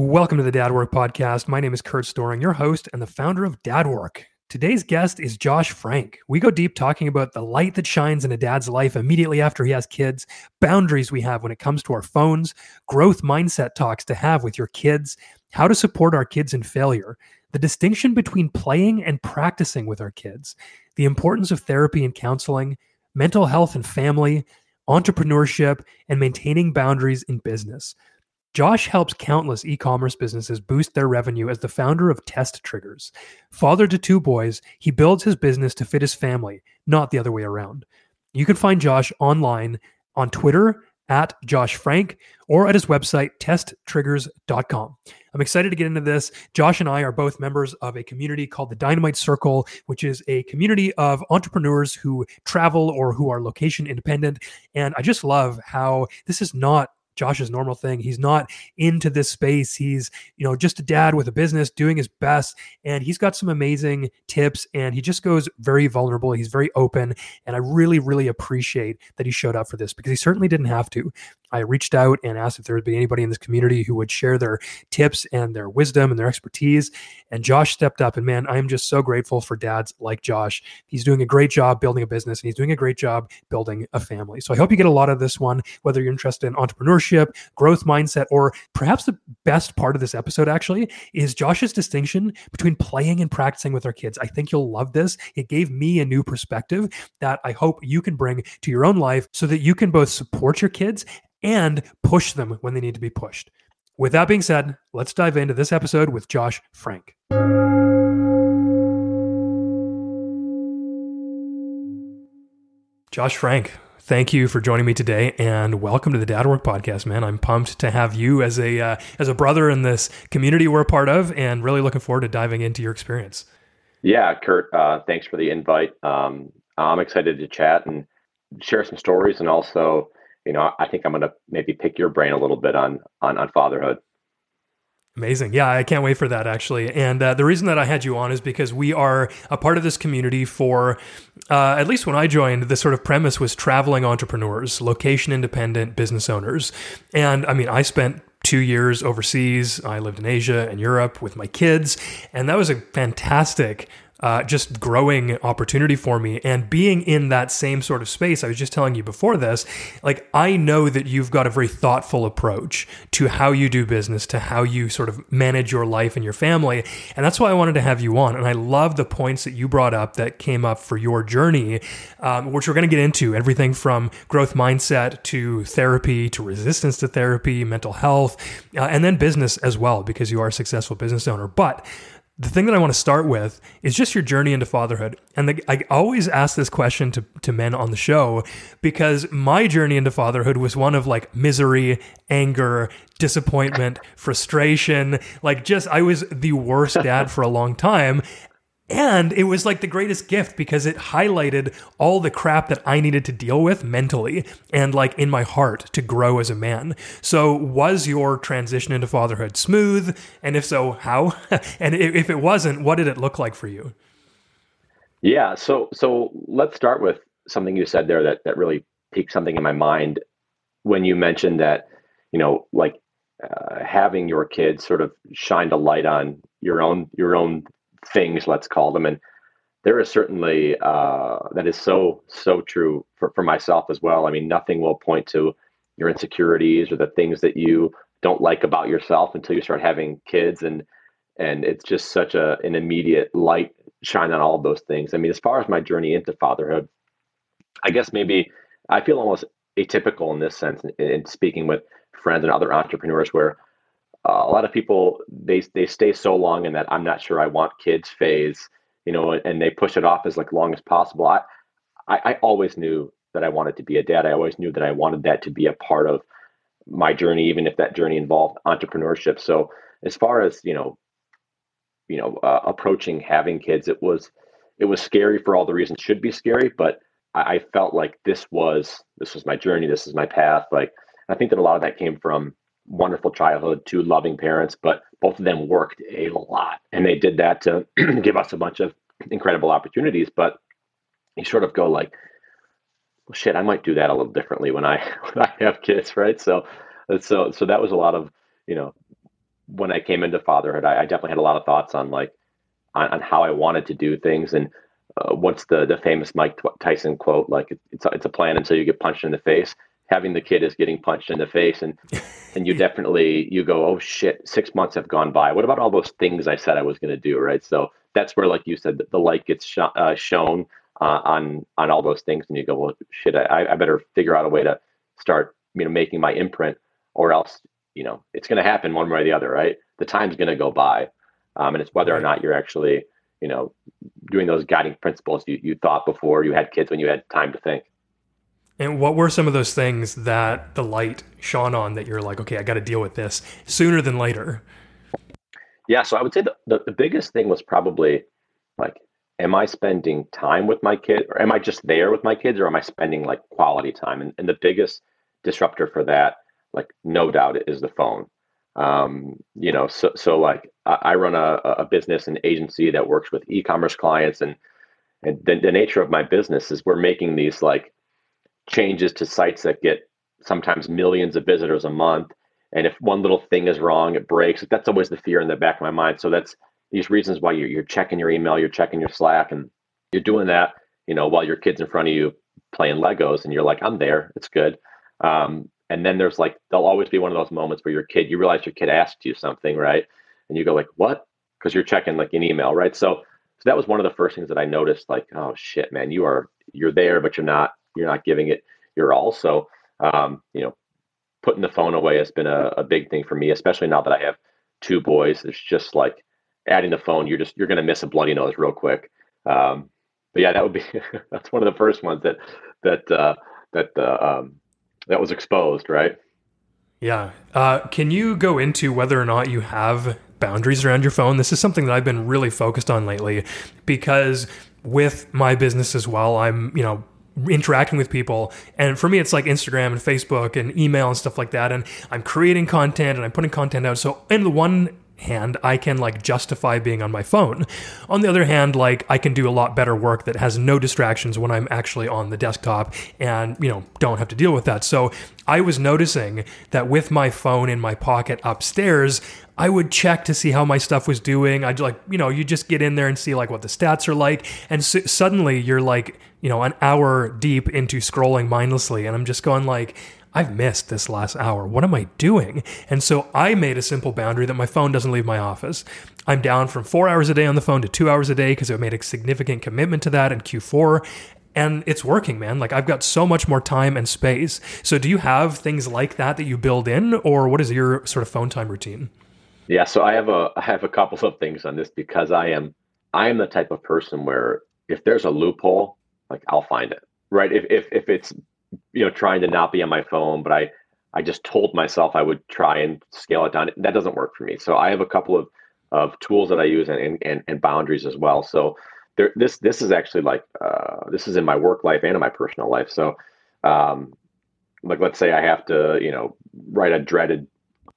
Welcome to the Dad Work Podcast. My name is Kurt Storring, your host and the founder of Dad Work. Today's guest is Josh Frank. We go deep talking about the light that shines in a dad's life immediately after he has kids, boundaries we have when it comes to our phones, growth mindset talks to have with your kids, how to support our kids in failure, the distinction between playing and practicing with our kids, the importance of therapy and counseling, mental health and family, entrepreneurship, and maintaining boundaries in business. Josh helps countless e commerce businesses boost their revenue as the founder of Test Triggers. Father to two boys, he builds his business to fit his family, not the other way around. You can find Josh online on Twitter at Josh Frank or at his website, testtriggers.com. I'm excited to get into this. Josh and I are both members of a community called the Dynamite Circle, which is a community of entrepreneurs who travel or who are location independent. And I just love how this is not Josh's normal thing. He's not into this space. He's, you know, just a dad with a business doing his best. And he's got some amazing tips and he just goes very vulnerable. He's very open. And I really, really appreciate that he showed up for this because he certainly didn't have to. I reached out and asked if there would be anybody in this community who would share their tips and their wisdom and their expertise. And Josh stepped up. And man, I am just so grateful for dads like Josh. He's doing a great job building a business and he's doing a great job building a family. So I hope you get a lot of this one, whether you're interested in entrepreneurship, growth mindset, or perhaps the best part of this episode actually is Josh's distinction between playing and practicing with our kids. I think you'll love this. It gave me a new perspective that I hope you can bring to your own life so that you can both support your kids and push them when they need to be pushed. With that being said, let's dive into this episode with Josh Frank. Josh Frank, thank you for joining me today, and welcome to the Dad Work Podcast, man. I'm pumped to have you as a uh, as a brother in this community we're a part of, and really looking forward to diving into your experience. Yeah, Kurt, uh, thanks for the invite. Um, I'm excited to chat and share some stories, and also you know, I think I'm going to maybe pick your brain a little bit on on on fatherhood. Amazing. Yeah, I can't wait for that actually. And uh, the reason that I had you on is because we are a part of this community for, uh, at least when I joined, the sort of premise was traveling entrepreneurs, location independent business owners. And I mean, I spent two years overseas. I lived in Asia and Europe with my kids. And that was a fantastic uh, just growing opportunity for me. And being in that same sort of space, I was just telling you before this, like I know that you've got a very thoughtful approach to how you do business, to how you sort of manage your life and your family. And that's why I wanted to have you on. And I love the points that you brought up that came up for your journey, um, which we're going to get into everything from growth mindset to therapy to resistance to therapy, mental health, uh, and then business as well, because you are a successful business owner. But the thing that I want to start with is just your journey into fatherhood. And the, I always ask this question to, to men on the show because my journey into fatherhood was one of like misery, anger, disappointment, frustration. Like, just, I was the worst dad for a long time. And it was like the greatest gift because it highlighted all the crap that I needed to deal with mentally and like in my heart to grow as a man. So, was your transition into fatherhood smooth? And if so, how? and if it wasn't, what did it look like for you? Yeah. So, so let's start with something you said there that, that really piqued something in my mind when you mentioned that, you know, like uh, having your kids sort of shined a light on your own your own things, let's call them. And there is certainly uh, that is so so true for, for myself as well. I mean, nothing will point to your insecurities or the things that you don't like about yourself until you start having kids, and and it's just such a an immediate light shine on all those things. I mean, as far as my journey into fatherhood, I guess maybe I feel almost atypical in this sense in, in speaking with friends and other entrepreneurs where uh, a lot of people they they stay so long in that I'm not sure I want kids phase, you know, and they push it off as like long as possible. I, I, I always knew that I wanted to be a dad. I always knew that I wanted that to be a part of my journey, even if that journey involved entrepreneurship. So as far as you know, you know, uh, approaching having kids, it was it was scary for all the reasons should be scary, but I, I felt like this was this was my journey. This is my path. Like I think that a lot of that came from wonderful childhood, two loving parents, but both of them worked a lot. And they did that to give us a bunch of incredible opportunities. But you sort of go like, well, shit, I might do that a little differently when I when I have kids, right? So so so that was a lot of, you know, when I came into fatherhood, I, I, definitely had a lot of thoughts on like on, on how I wanted to do things and uh, what's the the famous Mike Tyson quote like it's it's a plan until you get punched in the face. Having the kid is getting punched in the face, and and you definitely you go oh shit six months have gone by. What about all those things I said I was going to do right? So that's where like you said the, the light gets sh- uh, shown uh, on on all those things, and you go well shit I, I better figure out a way to start you know making my imprint, or else you know it's going to happen one way or the other, right? The time's going to go by, um, and it's whether or not you're actually you know doing those guiding principles you, you thought before you had kids when you had time to think. And what were some of those things that the light shone on that you're like, okay, I got to deal with this sooner than later? Yeah, so I would say the, the, the biggest thing was probably like, am I spending time with my kid or am I just there with my kids or am I spending like quality time? And, and the biggest disruptor for that like no doubt is the phone um, you know so, so like i run a, a business and agency that works with e-commerce clients and and the, the nature of my business is we're making these like changes to sites that get sometimes millions of visitors a month and if one little thing is wrong it breaks that's always the fear in the back of my mind. So that's these reasons why you're, you're checking your email you're checking your slack and you're doing that you know while your kids in front of you playing legos and you're like i'm there it's good. Um, and then there's like there'll always be one of those moments where your kid you realize your kid asked you something right? And you go like what? Because you're checking like an email right? So so that was one of the first things that i noticed like oh shit man you are you're there but you're not you're not giving it your all so um, you know putting the phone away has been a, a big thing for me especially now that i have two boys it's just like adding the phone you're just you're going to miss a bloody nose real quick um, but yeah that would be that's one of the first ones that that uh, that uh, um, that was exposed, right? Yeah. Uh, can you go into whether or not you have boundaries around your phone? This is something that I've been really focused on lately because with my business as well, I'm, you know, interacting with people. And for me, it's like Instagram and Facebook and email and stuff like that. And I'm creating content and I'm putting content out. So, in the one hand, I can like justify being on my phone. On the other hand, like I can do a lot better work that has no distractions when I'm actually on the desktop and, you know, don't have to deal with that. So I was noticing that with my phone in my pocket upstairs, I would check to see how my stuff was doing. I'd like, you know, you just get in there and see like what the stats are like. And so suddenly you're like, you know, an hour deep into scrolling mindlessly. And I'm just going like, I've missed this last hour. What am I doing? And so I made a simple boundary that my phone doesn't leave my office. I'm down from four hours a day on the phone to two hours a day because I made a significant commitment to that in Q4. And it's working, man. Like I've got so much more time and space. So do you have things like that that you build in, or what is your sort of phone time routine? Yeah, so I have a I have a couple of things on this because I am I am the type of person where if there's a loophole, like I'll find it. Right. If if if it's you know trying to not be on my phone but i i just told myself i would try and scale it down that doesn't work for me so i have a couple of of tools that i use and and, and boundaries as well so there this this is actually like uh, this is in my work life and in my personal life so um like let's say i have to you know write a dreaded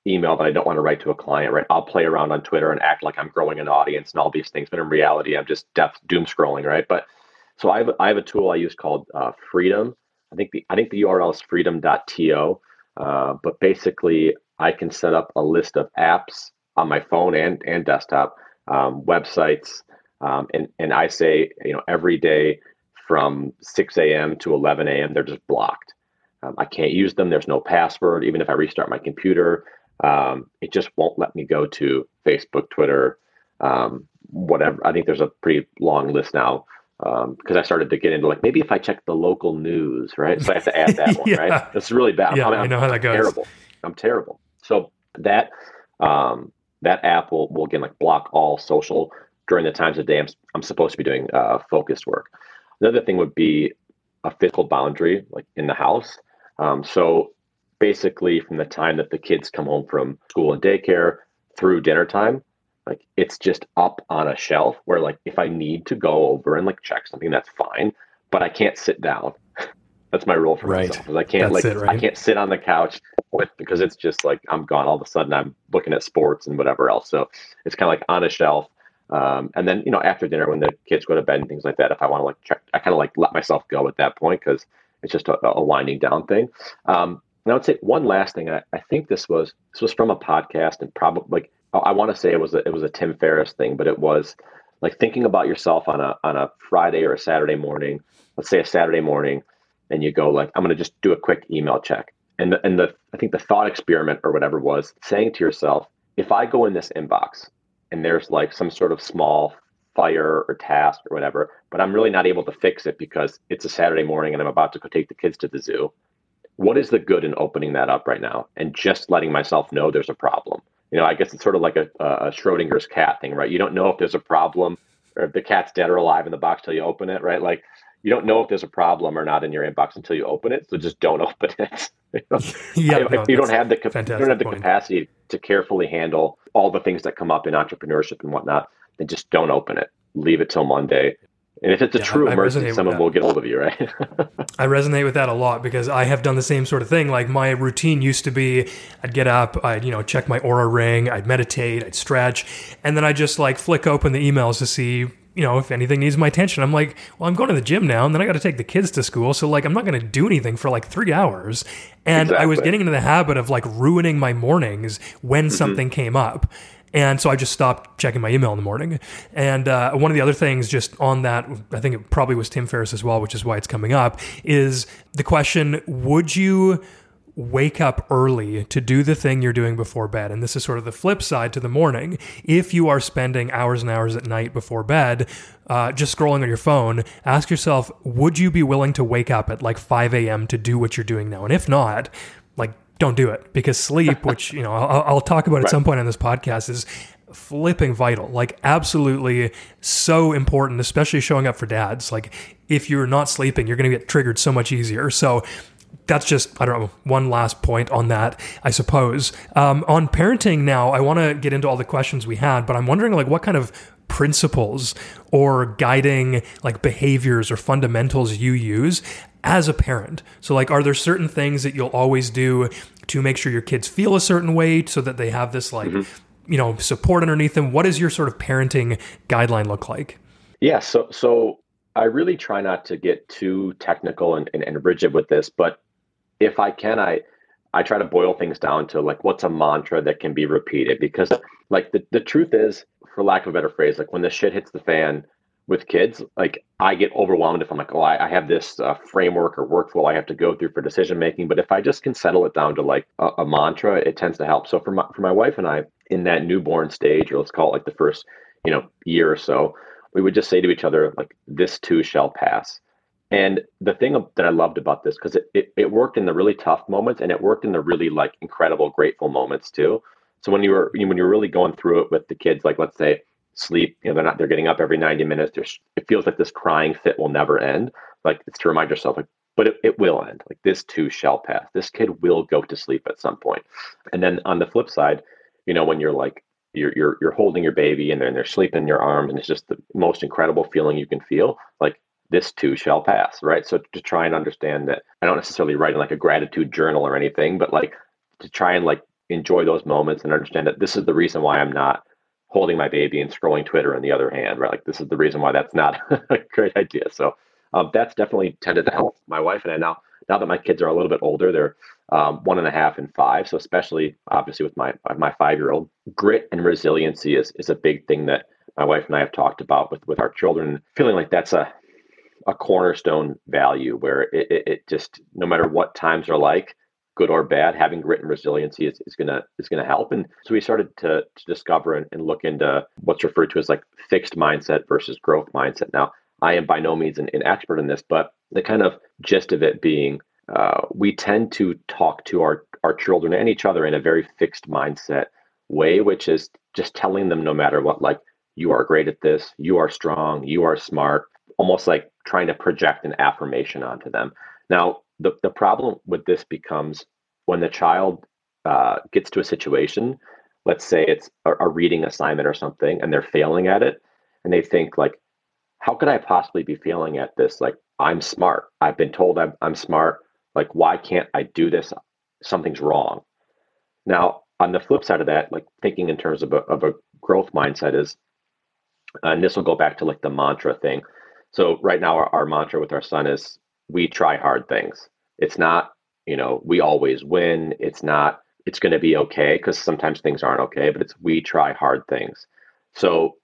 email that i don't want to write to a client right i'll play around on twitter and act like i'm growing an audience and all these things but in reality i'm just death doom scrolling right but so i have, I have a tool i use called uh, freedom I think the I think the URL is freedom.to. Uh, but basically, I can set up a list of apps on my phone and and desktop, um, websites, um, and and I say you know every day from 6 a.m. to 11 a.m. they're just blocked. Um, I can't use them. There's no password. Even if I restart my computer, um, it just won't let me go to Facebook, Twitter, um, whatever. I think there's a pretty long list now Um, because um, I started to get into like maybe if I check the local news, right? So I have to add that one, yeah. right? That's really bad. Yeah, I'm, i know how that goes. Terrible. I'm terrible. So that um, that app will will again like block all social during the times of day I'm, I'm supposed to be doing uh, focused work. Another thing would be a physical boundary, like in the house. Um, so basically, from the time that the kids come home from school and daycare through dinner time, like it's just up on a shelf where like if I need to go over and like check something, that's fine. But I can't sit down. that's my rule for right. myself. Is I can't that's like it, right? I can't sit on the couch with because it's just like I'm gone. All of a sudden I'm looking at sports and whatever else. So it's kind of like on a shelf. Um, and then you know after dinner when the kids go to bed and things like that, if I want to like check, I kind of like let myself go at that point because it's just a, a, winding down thing. Um, and I would say one last thing. I, I think this was this was from a podcast and probably like I want to say it was a, it was a Tim Ferriss thing, but it was like thinking about yourself on a on a Friday or a Saturday morning. Let's say a Saturday morning, and you go like, I'm going to just do a quick email check. And the, and the I think the thought experiment or whatever was saying to yourself, if I go in this inbox and there's like some sort of small fire or task or whatever, but I'm really not able to fix it because it's a Saturday morning and I'm about to go take the kids to the zoo. What is the good in opening that up right now and just letting myself know there's a problem? You know, I guess it's sort of like a, a Schrodinger's cat thing, right? You don't know if there's a problem or if the cat's dead or alive in the box till you open it, right? Like you don't know if there's a problem or not in your inbox until you open it. So just don't open it. yeah, if no, you don't have the you don't have the point. capacity to carefully handle all the things that come up in entrepreneurship and whatnot, then just don't open it. Leave it till Monday. And if it's a yeah, true I, emergency, someone will get hold of you, right? I resonate with that a lot because I have done the same sort of thing. Like my routine used to be I'd get up, I'd, you know, check my Oura ring, I'd meditate, I'd stretch, and then I just like flick open the emails to see you know, if anything needs my attention, I'm like, well, I'm going to the gym now, and then I got to take the kids to school. So, like, I'm not going to do anything for like three hours. And exactly. I was getting into the habit of like ruining my mornings when mm-hmm. something came up. And so I just stopped checking my email in the morning. And uh, one of the other things, just on that, I think it probably was Tim Ferriss as well, which is why it's coming up, is the question Would you wake up early to do the thing you're doing before bed. And this is sort of the flip side to the morning. If you are spending hours and hours at night before bed, uh, just scrolling on your phone, ask yourself, would you be willing to wake up at like 5 a.m. to do what you're doing now? And if not, like, don't do it because sleep, which, you know, I'll, I'll talk about at some point on this podcast, is flipping vital like absolutely so important especially showing up for dads. Like if you're not sleeping you're going to get triggered so much easier. So that's just I don't know one last point on that I suppose. Um, on parenting now I want to get into all the questions we had but I'm wondering like what kind of principles or guiding like behaviors or fundamentals you use as a parent? So like are there certain things that you'll always do to make sure your kids feel a certain way so that they have this like mm-hmm. you know support underneath them what does your sort of parenting guideline look like yeah so so I really try not to get too technical and, and, and rigid with this, but if I can, I I try to boil things down to like what's a mantra that can be repeated because like the, the truth is, for lack of a better phrase, like when the shit hits the fan with kids, like I get overwhelmed if I'm like, oh, I, I have this uh, framework or workflow I have to go through for decision making. But if I just can settle it down to like a, a mantra, it tends to help. So for my for my wife and I, in that newborn stage, or let's call it like the first, you know, year or so, we would just say to each other like, "This too shall pass." And the thing that I loved about this, because it, it, it worked in the really tough moments and it worked in the really like incredible, grateful moments too. So when you were when you're really going through it with the kids, like let's say sleep, you know, they're not they're getting up every 90 minutes. There's it feels like this crying fit will never end. Like it's to remind yourself, like, but it, it will end. Like this too shall pass. This kid will go to sleep at some point. And then on the flip side, you know, when you're like you're you're you're holding your baby and then they're sleeping in your arms and it's just the most incredible feeling you can feel. Like this too shall pass, right? So to try and understand that I don't necessarily write in like a gratitude journal or anything, but like to try and like enjoy those moments and understand that this is the reason why I'm not holding my baby and scrolling Twitter in the other hand, right? Like this is the reason why that's not a great idea. So um, that's definitely tended to help my wife and I now. Now that my kids are a little bit older, they're um, one and a half and five. So especially obviously with my my five year old, grit and resiliency is is a big thing that my wife and I have talked about with with our children. Feeling like that's a a cornerstone value where it, it, it, just no matter what times are like good or bad having grit and resiliency is, is gonna is gonna help. And so we started to, to discover and, and look into what's referred to as like fixed mindset versus growth mindset. Now i am by no means an, an expert in this but the kind of gist of it being uh, we tend to talk to our our children and each other in a very fixed mindset way which is just telling them no matter what like you are great at this. You are strong. You are smart. Almost like trying to project an affirmation onto them. Now, the, the problem with this becomes when the child uh, gets to a situation, let's say it's a, a reading assignment or something, and they're failing at it, and they think like, how could I possibly be failing at this? Like, I'm smart. I've been told I'm, I'm smart. Like, why can't I do this? Something's wrong. Now, on the flip side of that, like thinking in terms of a, of a growth mindset is, and this will go back to like the mantra thing. So right now, our, our mantra with our son is we try hard things. It's not, you know, we always win. It's not it's going to be okay because sometimes things aren't okay, but it's we try hard things. So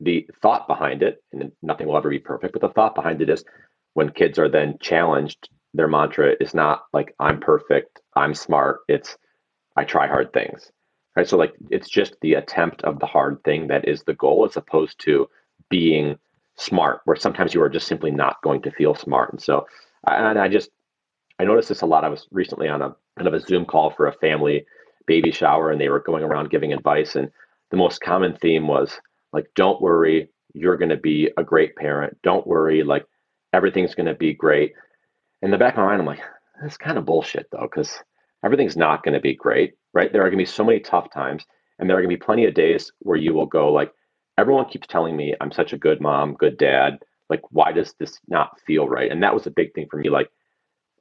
the thought behind it, and nothing will ever be perfect, but the thought behind it is when kids are then challenged, their mantra is not like I'm perfect, I'm smart. It's I try hard things. Right. So like it's just the attempt of the hard thing that is the goal as opposed to being smart, where sometimes you are just simply not going to feel smart. And so and I just I noticed this a lot. I was recently on a kind of a Zoom call for a family baby shower and they were going around giving advice and the most common theme was like don't worry you're going to be a great parent don't worry like everything's going to be great in the back of my mind i'm like that's kind of bullshit though because everything's not going to be great right there are going to be so many tough times and there are going to be plenty of days where you will go like everyone keeps telling me i'm such a good mom good dad like why does this not feel right? And that was a big thing for me like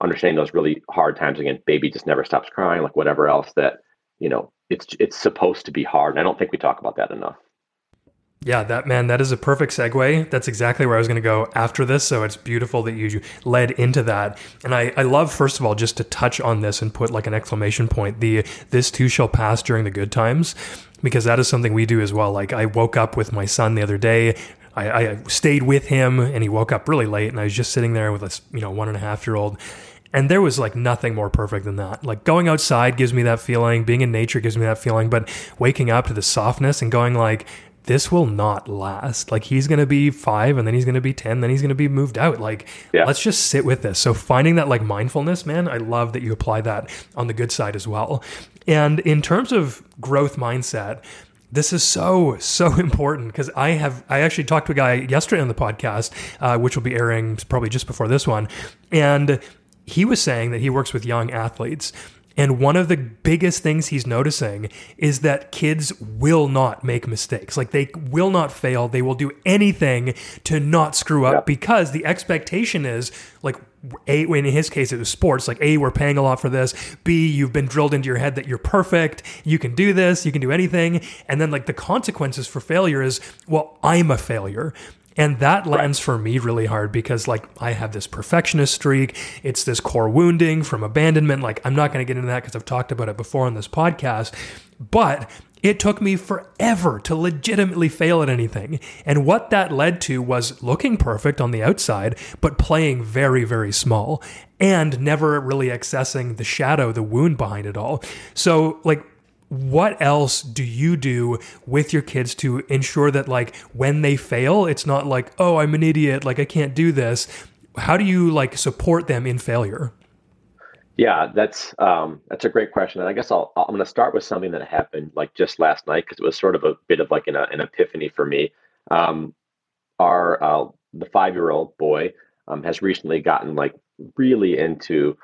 understanding those really hard times again baby just never stops crying like whatever else that you know it's it's supposed to be hard and i don't think we talk about that enough yeah, that man, that is a perfect segue. That's exactly where I was going to go after this. So it's beautiful that you led into that. And I, I love, first of all, just to touch on this and put like an exclamation point the this too shall pass during the good times, because that is something we do as well. Like I woke up with my son the other day. I, I stayed with him and he woke up really late and I was just sitting there with a, you know, one and a half year old and there was like nothing more perfect than that. Like going outside gives me that feeling, being in nature gives me that feeling, but waking up to the softness and going like, this will not last. Like he's going to be five and then he's going to be 10, then he's going to be moved out. Like, yeah. let's just sit with this. So finding that like mindfulness, man, I love that you apply that on the good side as well. And in terms of growth mindset, this is so so important because I have I actually talked to a guy yesterday on the podcast, uh, which will be airing probably just before this one, and he was saying that he works with young athletes and one of the biggest things he's noticing is that kids will not make mistakes. Like they will not fail. They will do anything to not screw up yeah. because the expectation is like a in his case it was sports like a we're paying a lot for this b you've been drilled into your head that you're perfect you can do this you can do anything and then like the consequences for failure is well i'm a failure and that lands right. for me really hard because, like, I have this perfectionist streak. It's this core wounding from abandonment. Like, I'm not going to get into that because I've talked about it before on this podcast. But it took me forever to legitimately fail at anything. And what that led to was looking perfect on the outside, but playing very, very small and never really accessing the shadow, the wound behind it all. So, like, what else do you do with your kids to ensure that like when they fail it's not like oh i'm an idiot like i can't do this. How do you like support them in failure? Yeah that's um, that's a great question and i guess I'll, i'm going to start with something that happened like just last night because it was sort of a bit of like an, an epiphany for me. Um, our uh, the five year old boy um, has recently gotten like really into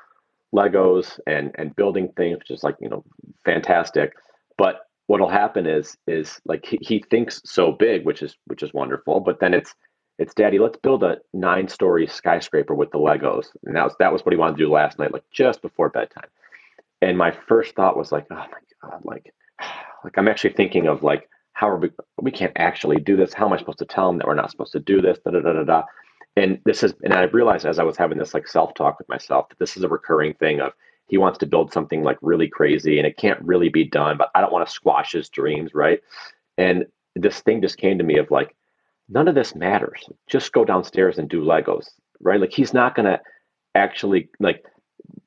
Legos and and building things, which is like you know fantastic. But what'll happen is is like he, he thinks so big, which is which is wonderful. But then it's it's daddy, let's build a nine story skyscraper with the Legos. And that was that was what he wanted to do last night, like just before bedtime. And my first thought was like, oh my god, like like I'm actually thinking of like how are we we can't actually do this. How am I supposed to tell him that we're not supposed to do this? Da da da da da and this is and i realized as i was having this like self-talk with myself that this is a recurring thing of he wants to build something like really crazy and it can't really be done but i don't want to squash his dreams right? And this thing just came to me of like none of this matters. Just go downstairs and do legos right? Like he's not going to actually like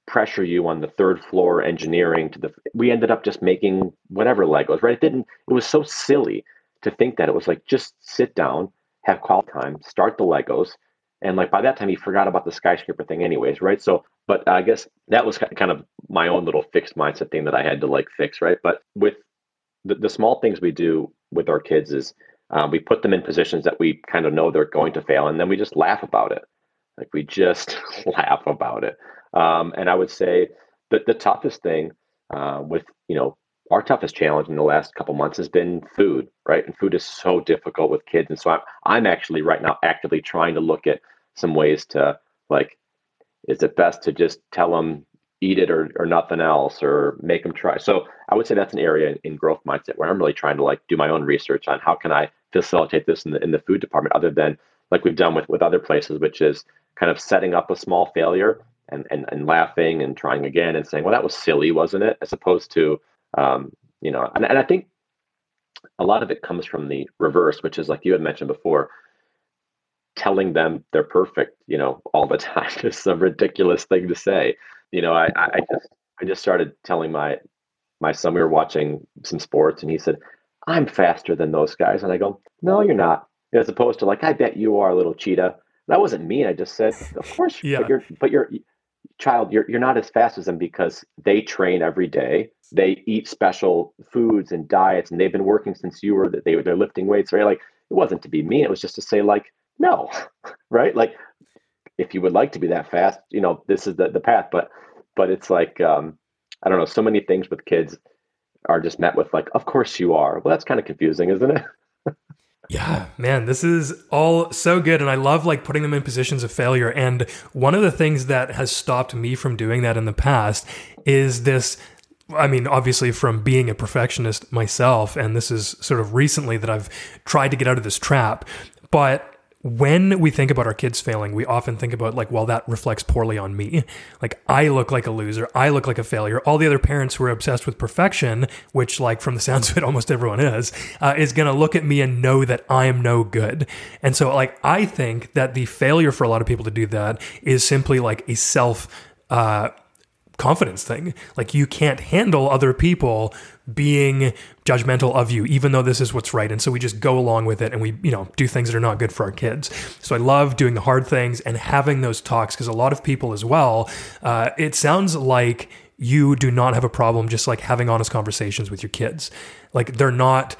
pressure you on the third floor engineering to the we ended up just making whatever legos right? It didn't it was so silly to think that it was like just sit down have quality time start the legos and like by that time he forgot about the skyscraper thing anyways right? So but i guess that was kind of my own little fixed mindset thing that i had to like fix right? But with the, the small things we do with our kids is um, we put them in positions that we kind of know they're going to fail and then we just laugh about it. Like we just laugh about it. Um, and i would say that the toughest thing uh, with you know our toughest challenge in the last couple months has been food, right? And food is so difficult with kids. And so I'm, I'm actually right now actively trying to look at some ways to like, is it best to just tell them eat it or, or nothing else or make them try? So I would say that's an area in, in growth mindset where I'm really trying to like do my own research on how can I facilitate this in the, in the food department other than like we've done with, with other places, which is kind of setting up a small failure and, and, and laughing and trying again and saying, well, that was silly, wasn't it? As opposed to, Um, you know, and, and I think a lot of it comes from the reverse, which is like you had mentioned before, telling them they're perfect, you know, all the time is some ridiculous thing to say. You know, I, I just I just started telling my my son we were watching some sports and he said, I'm faster than those guys. And I go, No, you're not. As opposed to like, I bet you are a little cheetah. That wasn't mean. I just said, Of course, yeah. but you're but you're child, you're you're not as fast as them because they train every day. They eat special foods and diets, and they've been working since you were that they they're lifting weights. Right? Like it wasn't to be mean. It was just to say like, no, right? Like if you would like to be that fast, you know, this is the the path. But but it's like um, I don't know. So many things with kids are just met with like, of course you are. Well, that's kind of confusing, isn't it? Yeah, man, this is all so good. And I love like putting them in positions of failure. And one of the things that has stopped me from doing that in the past is this. I mean, obviously, from being a perfectionist myself, and this is sort of recently that I've tried to get out of this trap. But when we think about our kids failing, we often think about like, well, that reflects poorly on me. Like I look like a loser. I look like a failure. All the other parents who are obsessed with perfection, which like from the sounds of it, almost everyone is, uh, is going to look at me and know that I am no good. And so like, I think that the failure for a lot of people to do that is simply like a self, uh, confidence thing. Like you can't handle other people being judgmental of you, even though this is what's right. And so we just go along with it and we, you know, do things that are not good for our kids. So I love doing the hard things and having those talks because a lot of people as well, uh, it sounds like you do not have a problem just like having honest conversations with your kids. Like they're not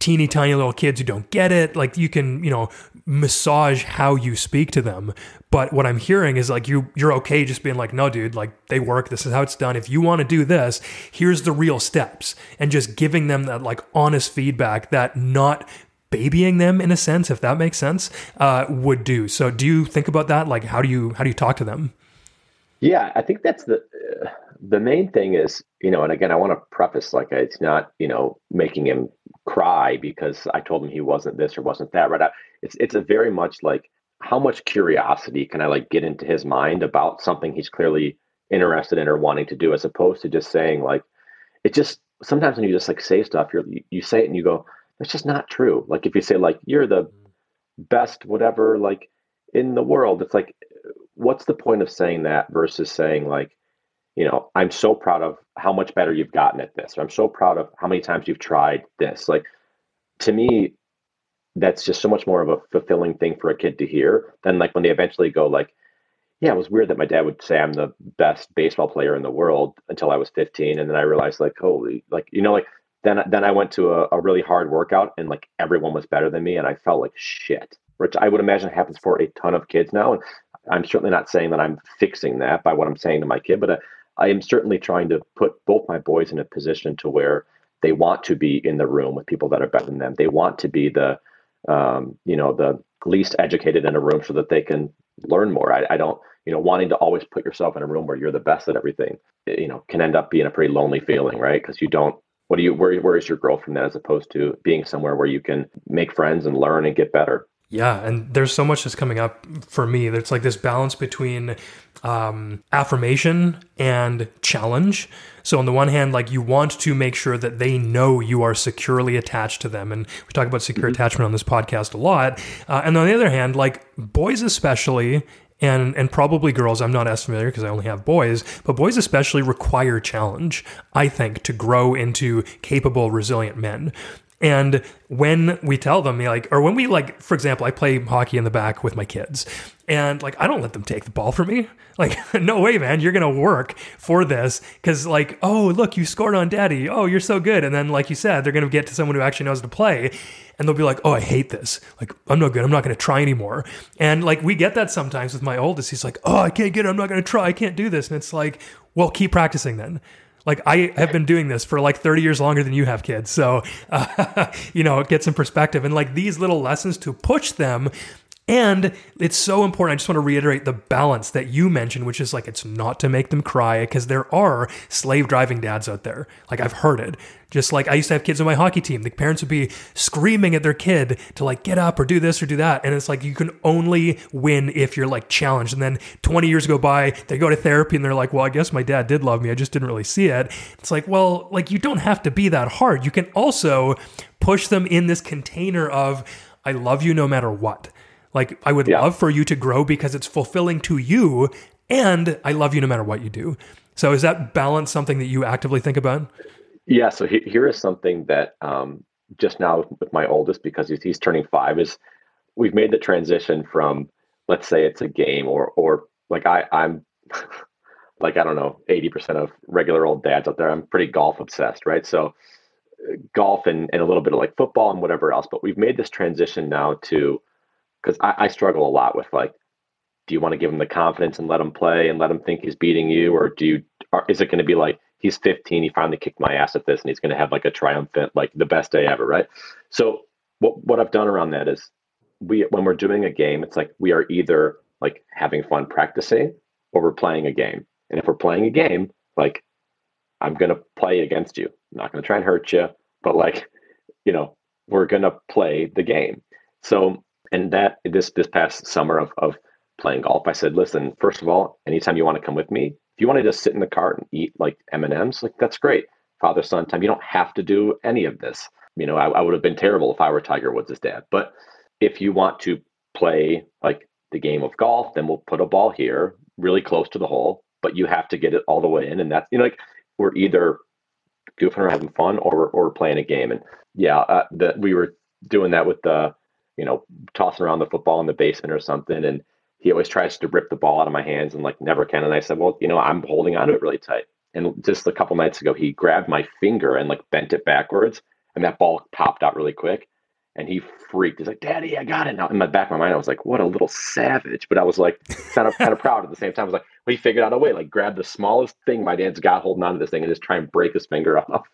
teeny tiny little kids who don't get it. Like you can, you know, massage how you speak to them. But what I'm hearing is like you you're okay just being like, no, dude, like they work. This is how it's done. If you want to do this, here's the real steps, and just giving them that like honest feedback that not babying them in a sense, if that makes sense, uh, would do. So, do you think about that? Like, how do you how do you talk to them? Yeah, I think that's the uh, the main thing is you know, and again, I want to preface like it's not you know making him cry because I told him he wasn't this or wasn't that. Right? It's it's a very much like how much curiosity can I like get into his mind about something he's clearly interested in or wanting to do, as opposed to just saying like it just sometimes when you just like say stuff, you're you say it and you go, that's just not true. Like if you say like you're the mm-hmm. best whatever like in the world, it's like what's the point of saying that versus saying like you know, I'm so proud of how much better you've gotten at this. Or I'm so proud of how many times you've tried this. Like to me, that's just so much more of a fulfilling thing for a kid to hear than like when they eventually go like, yeah, it was weird that my dad would say I'm the best baseball player in the world until I was 15. And then I realized like, holy, like, you know, like then, then I went to a, a really hard workout and like everyone was better than me. And I felt like shit, which I would imagine happens for a ton of kids now. And I'm certainly not saying that I'm fixing that by what I'm saying to my kid, but uh, I am certainly trying to put both my boys in a position to where they want to be in the room with people that are better than them. They want to be the, um, you know, the least educated in a room so that they can learn more. I, I don't, you know, wanting to always put yourself in a room where you're the best at everything, you know, can end up being a pretty lonely feeling, right? Because you don't. What do you? Where where is your growth from that, as opposed to being somewhere where you can make friends and learn and get better? Yeah, and there's so much that's coming up for me. There's like this balance between um, affirmation and challenge. So on the one hand, like you want to make sure that they know you are securely attached to them, and we talk about secure mm-hmm. attachment on this podcast a lot. Uh, and on the other hand, like boys especially, and and probably girls i'm not as familiar because i only have boys but boys especially require challenge i think to grow into capable resilient men and when we tell them, like, or when we like, for example, I play hockey in the back with my kids, and like, I don't let them take the ball from me. Like, no way, man, you're gonna work for this because, like, oh, look, you scored on daddy. Oh, you're so good. And then, like you said, they're gonna get to someone who actually knows to play, and they'll be like, oh, I hate this. Like, I'm not good. I'm not gonna try anymore. And like, we get that sometimes with my oldest. He's like, oh, I can't get it. I'm not gonna try. I can't do this. And it's like, well, keep practicing then. Like I have been doing this for like 30 years longer than you have kids. So, uh, you know, get some perspective and like these little lessons to push them And it's so important. I just want to reiterate the balance that you mentioned, which is like it's not to make them cry because there are slave driving dads out there. Like I've heard it. Just like I used to have kids on my hockey team, the parents would be screaming at their kid to like get up or do this or do that. And it's like you can only win if you're like challenged. And then 20 years go by, they go to therapy and they're like, well, I guess my dad did love me. I just didn't really see it. It's like, well, like you don't have to be that hard. You can also push them in this container of, I love you no matter what. Like I would yeah. love for you to grow because it's fulfilling to you and I love you no matter what you do. So is that balance something that you actively think about? Yeah. So he, here is something that um, just now with my oldest, because he's, he's turning five, is we've made the transition from let's say it's a game or or like I I'm like I don't know eighty percent of regular old dads out there. I'm pretty golf obsessed, right? So uh, golf and, and a little bit of like football and whatever else. But we've made this transition now to because I, I struggle a lot with like do you want to give him the confidence and let him play and let him think he's beating you? Or do you or is it going to be like he's 15 he finally kicked my ass at this and he's going to have like a triumphant like the best day ever right? So what what i've done around that is we when we're doing a game it's like we are either like having fun practicing or we're playing a game. And if we're playing a game like i'm going to play against you. I'm not going to try and hurt you but like you know we're going to play the game. So and that this this past summer of, of playing golf i said listen first of all anytime you want to come with me if you want to just sit in the cart and eat like M&Ms, like that's great. Father son time. You don't have to do any of this. You know, I, I would have been terrible if I were Tiger Woods' dad. But if you want to play like the game of golf, then we'll put a ball here really close to the hole, but you have to get it all the way in. And that's, you know, like we're either goofing or having fun or, we're or playing a game. And yeah, uh, that we were doing that with the, you know, tossing around the football in the basement or something. And he always tries to rip the ball out of my hands and like never can. And I said, well, you know, I'm holding onto it really tight. And just a couple nights ago, he grabbed my finger and like bent it backwards, and that ball popped out really quick. And he freaked. He's like, "Daddy, I got it!" Now in my back of my mind, I was like, "What a little savage!" But I was like, kind of kind of proud at the same time. I was like, "Well, he figured out a way. Like, grab the smallest thing my dad's got holding onto this thing and just try and break his finger off."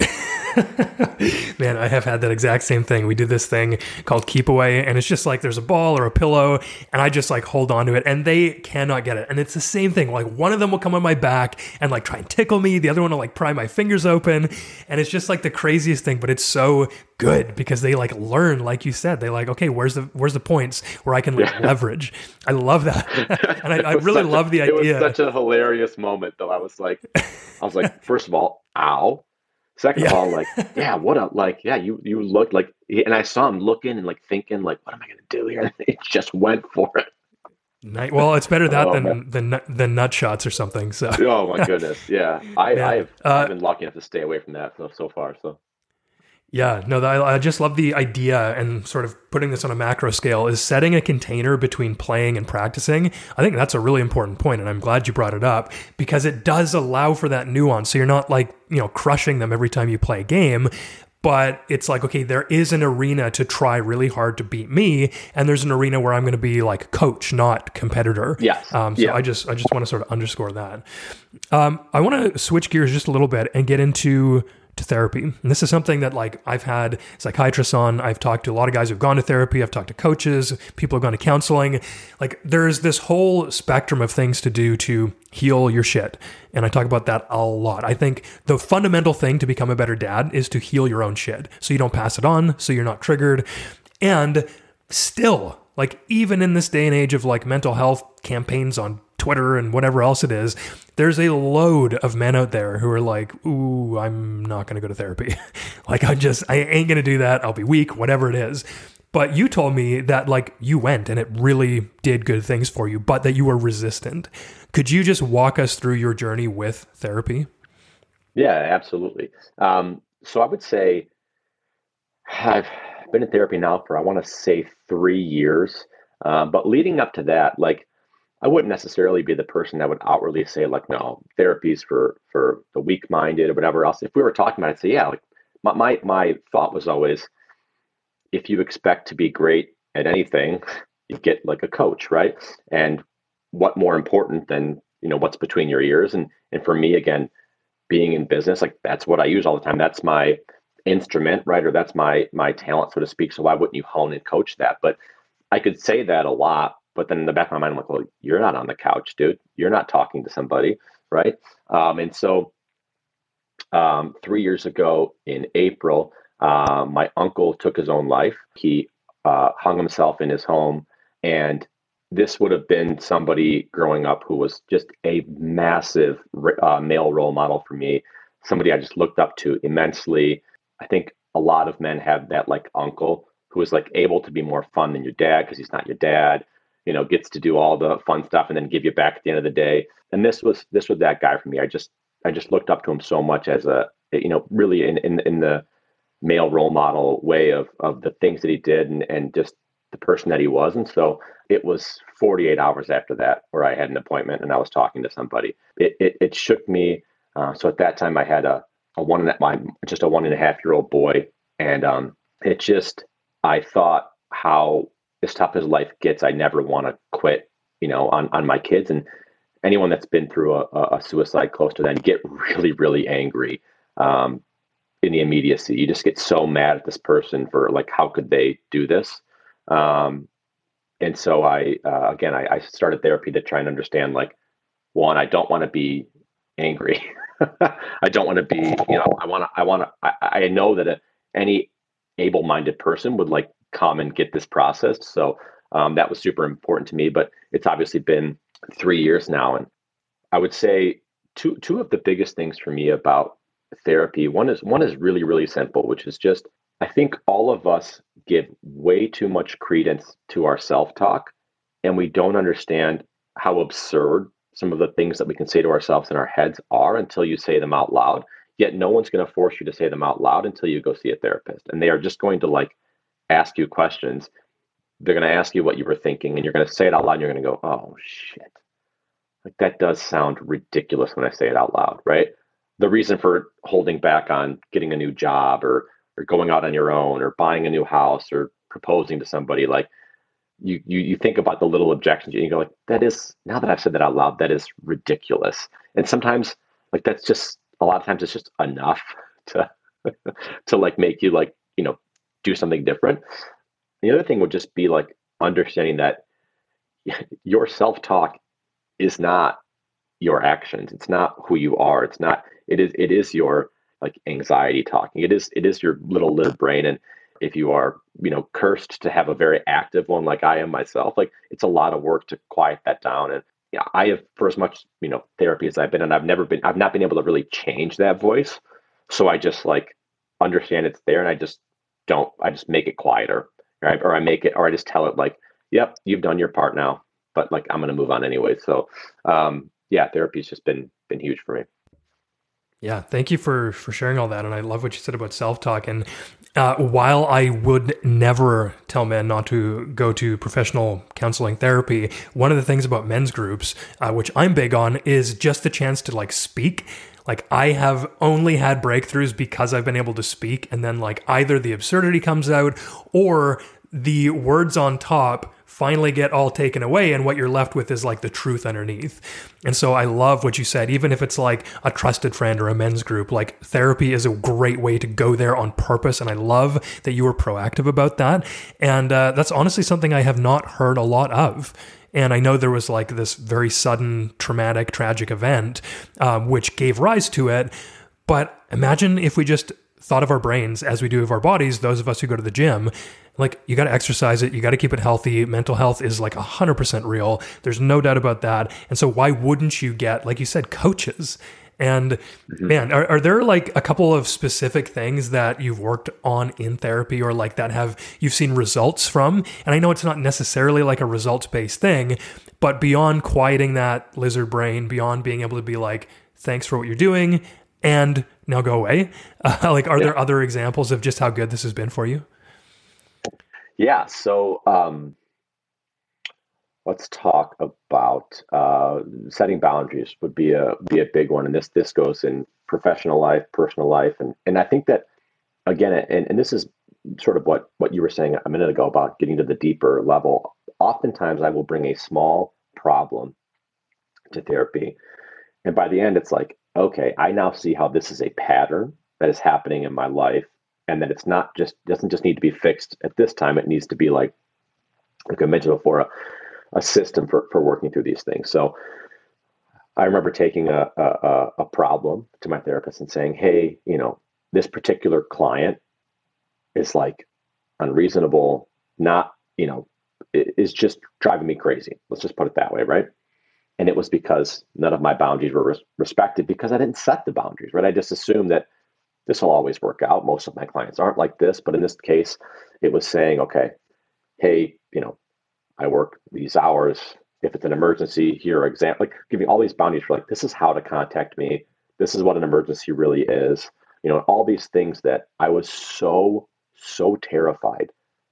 Man, I have had that exact same thing. We do this thing called keep away, and it's just like there's a ball or a pillow, and I just like hold on to it, and they cannot get it. And it's the same thing. Like one of them will come on my back and like try and tickle me, the other one will like pry my fingers open, and it's just like the craziest thing. But it's so good because they like learn, like you said, they like okay, where's the where's the points where I can like yeah. leverage. I love that, and I, I really love the idea. It was such a hilarious moment, though. I was like, I was like, first of all, ow Second yeah. of all, like, yeah, what a like, yeah, you you looked like, and I saw him looking and like thinking, like, what am I gonna do here? It just went for it. Night. Well, it's better that oh, than than than nut shots or something. So. oh my goodness, yeah. I I've, uh, I've, been lucky enough to stay away from that so, so far. So. Yeah, no, I, I just love the idea and sort of putting this on a macro scale is setting a container between playing and practicing. I think that's a really important point, and I'm glad you brought it up because it does allow for that nuance. So you're not like, you know, crushing them every time you play a game, but it's like, okay, there is an arena to try really hard to beat me, and there's an arena where I'm going to be like coach, not competitor. yeah Um, so yeah. I just I just want to sort of underscore that. Um, I want to switch gears just a little bit and get into to therapy. And this is something that like I've had psychiatrists on. I've talked to a lot of guys who've gone to therapy. I've talked to coaches, people who've gone to counseling. Like there's this whole spectrum of things to do to heal your shit. And I talk about that a lot. I think the fundamental thing to become a better dad is to heal your own shit. So you don't pass it on, so you're not triggered. And still, like even in this day and age of like mental health campaigns on Twitter and whatever else it is, there's a load of men out there who are like, ooh, I'm not going to go to therapy. like, I just, I ain't going to do that. I'll be weak, whatever it is. But you told me that, like, you went and it really did good things for you, but that you were resistant. Could you just walk us through your journey with therapy? Yeah, absolutely. Um, so I would say I've been in therapy now for, I want to say, three years. Uh, but leading up to that, like, I wouldn't necessarily be the person that would outwardly say like, no, therapies for for the weak minded or whatever else. If we were talking about it, I'd say, yeah, like my, my my thought was always, if you expect to be great at anything, you get like a coach, right? And what more important than you know what's between your ears? And and for me, again, being in business, like that's what I use all the time. That's my instrument, right? Or that's my my talent, so to speak. So why wouldn't you hone and coach that? But I could say that a lot, but then in the back of my mind, I'm like, well, you're not on the couch, dude. You're not talking to somebody, right? Um, and so um, three years ago in April, uh, my uncle took his own life. He uh, hung himself in his home. And this would have been somebody growing up who was just a massive uh, male role model for me, somebody I just looked up to immensely. I think a lot of men have that like uncle who is like able to be more fun than your dad because he's not your dad you know gets to do all the fun stuff and then give you back at the end of the day. And this was this was that guy for me. I just i just looked up to him so much as a you know really in in, in the male role model way of of the things that he did and and just the person that he was. And so it was 48 hours after that where i had an appointment and i was talking to somebody. It it, it shook me. Uh, so at that time i had a a one and my just a one and a half year old boy. And um it just i thought how as tough as life gets i never want to quit you know on on my kids and anyone that's been through a, a suicide close to them get really really angry um, in the immediacy. You just get so mad at this person for like, how could they do this? Um, and so I, uh, again, I, I, started therapy to try and understand like, one, I don't want to be angry. I don't want to be, you know, I want to, I want to, I, I know that a, any able-minded person would like come and get this processed. So um, that was super important to me, but it's obviously been three years now. And I would say two, two of the biggest things for me about therapy. One is one is really really simple, which is just I think all of us give way too much credence to our self-talk and we don't understand how absurd some of the things that we can say to ourselves in our heads are until you say them out loud. Yet no one's going to force you to say them out loud until you go see a therapist. And they are just going to like ask you questions. They're going to ask you what you were thinking and you're going to say it out loud and you're going to go, "Oh shit." Like that does sound ridiculous when I say it out loud, right? the reason for holding back on getting a new job or or going out on your own or buying a new house or proposing to somebody like you you you think about the little objections and you go like that is now that I've said that out loud that is ridiculous and sometimes like that's just a lot of times it's just enough to to like make you like you know do something different the other thing would just be like understanding that your self-talk is not your actions it's not who you are it's not it is it is your like anxiety talking. It is it is your little little brain and if you are you know cursed to have a very active one like I am myself, like it's a lot of work to quiet that down. And yeah, I have for as much you know therapy as I've been, and I've never been I've not been able to really change that voice. So I just like understand it's there, and I just don't I just make it quieter, right? Or I make it, or I just tell it like, "Yep, you've done your part now," but like I'm gonna move on anyway. So um, yeah, therapy's just been been huge for me. Yeah, thank you for for sharing all that, and I love what you said about self talk. And uh, while I would never tell men not to go to professional counseling therapy, one of the things about men's groups, uh, which I'm big on, is just the chance to like speak. Like I have only had breakthroughs because I've been able to speak, and then like either the absurdity comes out or the words on top finally get all taken away and what you're left with is like the truth underneath. And so I love what you said even if it's like a trusted friend or a men's group like therapy is a great way to go there on purpose and I love that you were proactive about that. And uh, that's honestly something I have not heard a lot of. And I know there was like this very sudden, traumatic, tragic event, um, which gave rise to it. But imagine if we just thought of our brains as we do of our bodies, those of us who go to the gym, like you got to exercise it, you got to keep it healthy. Mental health is like 100% real. There's no doubt about that. And so why wouldn't you get like you said coaches? And mm-hmm. man, are, are there like a couple of specific things that you've worked on in therapy or like that have you've seen results from? And I know it's not necessarily like a results based thing, but beyond quieting that lizard brain, beyond being able to be like, thanks for what you're doing and now go away. Uh, like, are yeah. there other examples of just how good this has been for you? Yeah. So um, let's talk about uh, setting boundaries. Would be a be a big one, and this this goes in professional life, personal life, and and I think that again, and, and this is sort of what what you were saying a minute ago about getting to the deeper level. Oftentimes, I will bring a small problem to therapy, and by the end, it's like, okay, I now see how this is a pattern that is happening in my life and that it's not just doesn't just need to be fixed at this time it needs to be like like I mentioned before, a, a system for, for working through these things. So I remember taking a, a, a problem to my therapist and saying, hey, you know, this particular client is like unreasonable, not, you know, is just driving me crazy. Let's just put it that way, right? And it was because none of my boundaries were res- respected because I didn't set the boundaries, right? I just assumed that this will always work out. Most of my clients aren't like this, but in this case, it was saying, okay, hey, you know, I work these hours. If it's an emergency, here example, like giving all these boundaries for like this is how to contact me. This is what an emergency really is. You know, all these things that I was so so terrified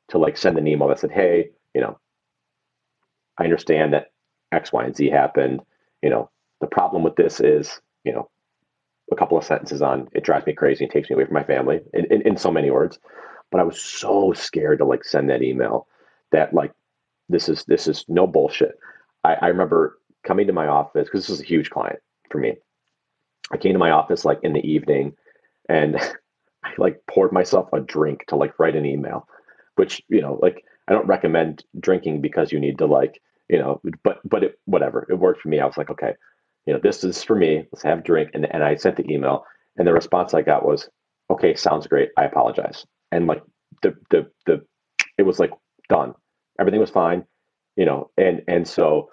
to like send an email that said, hey, you know, I understand that X, Y, and Z happened. You know, the problem with this is, you know, a couple of sentences on it drives me crazy and takes me away from my family in, in, in so many words. But I was so scared to like send that email that like this is this is no bullshit. I, I remember coming to my office because this was a huge client for me. I came to my office like in the evening and I like poured myself a drink to like write an email, which, you know, like I don't recommend drinking because you need to like, you know, but but it whatever. It worked for me. I was like, okay, you know, this is for me. Let's have a drink. And and I sent the email and the response I got was, okay, sounds great. I apologize. And like the the the it was like done. Everything was fine, you know, and and so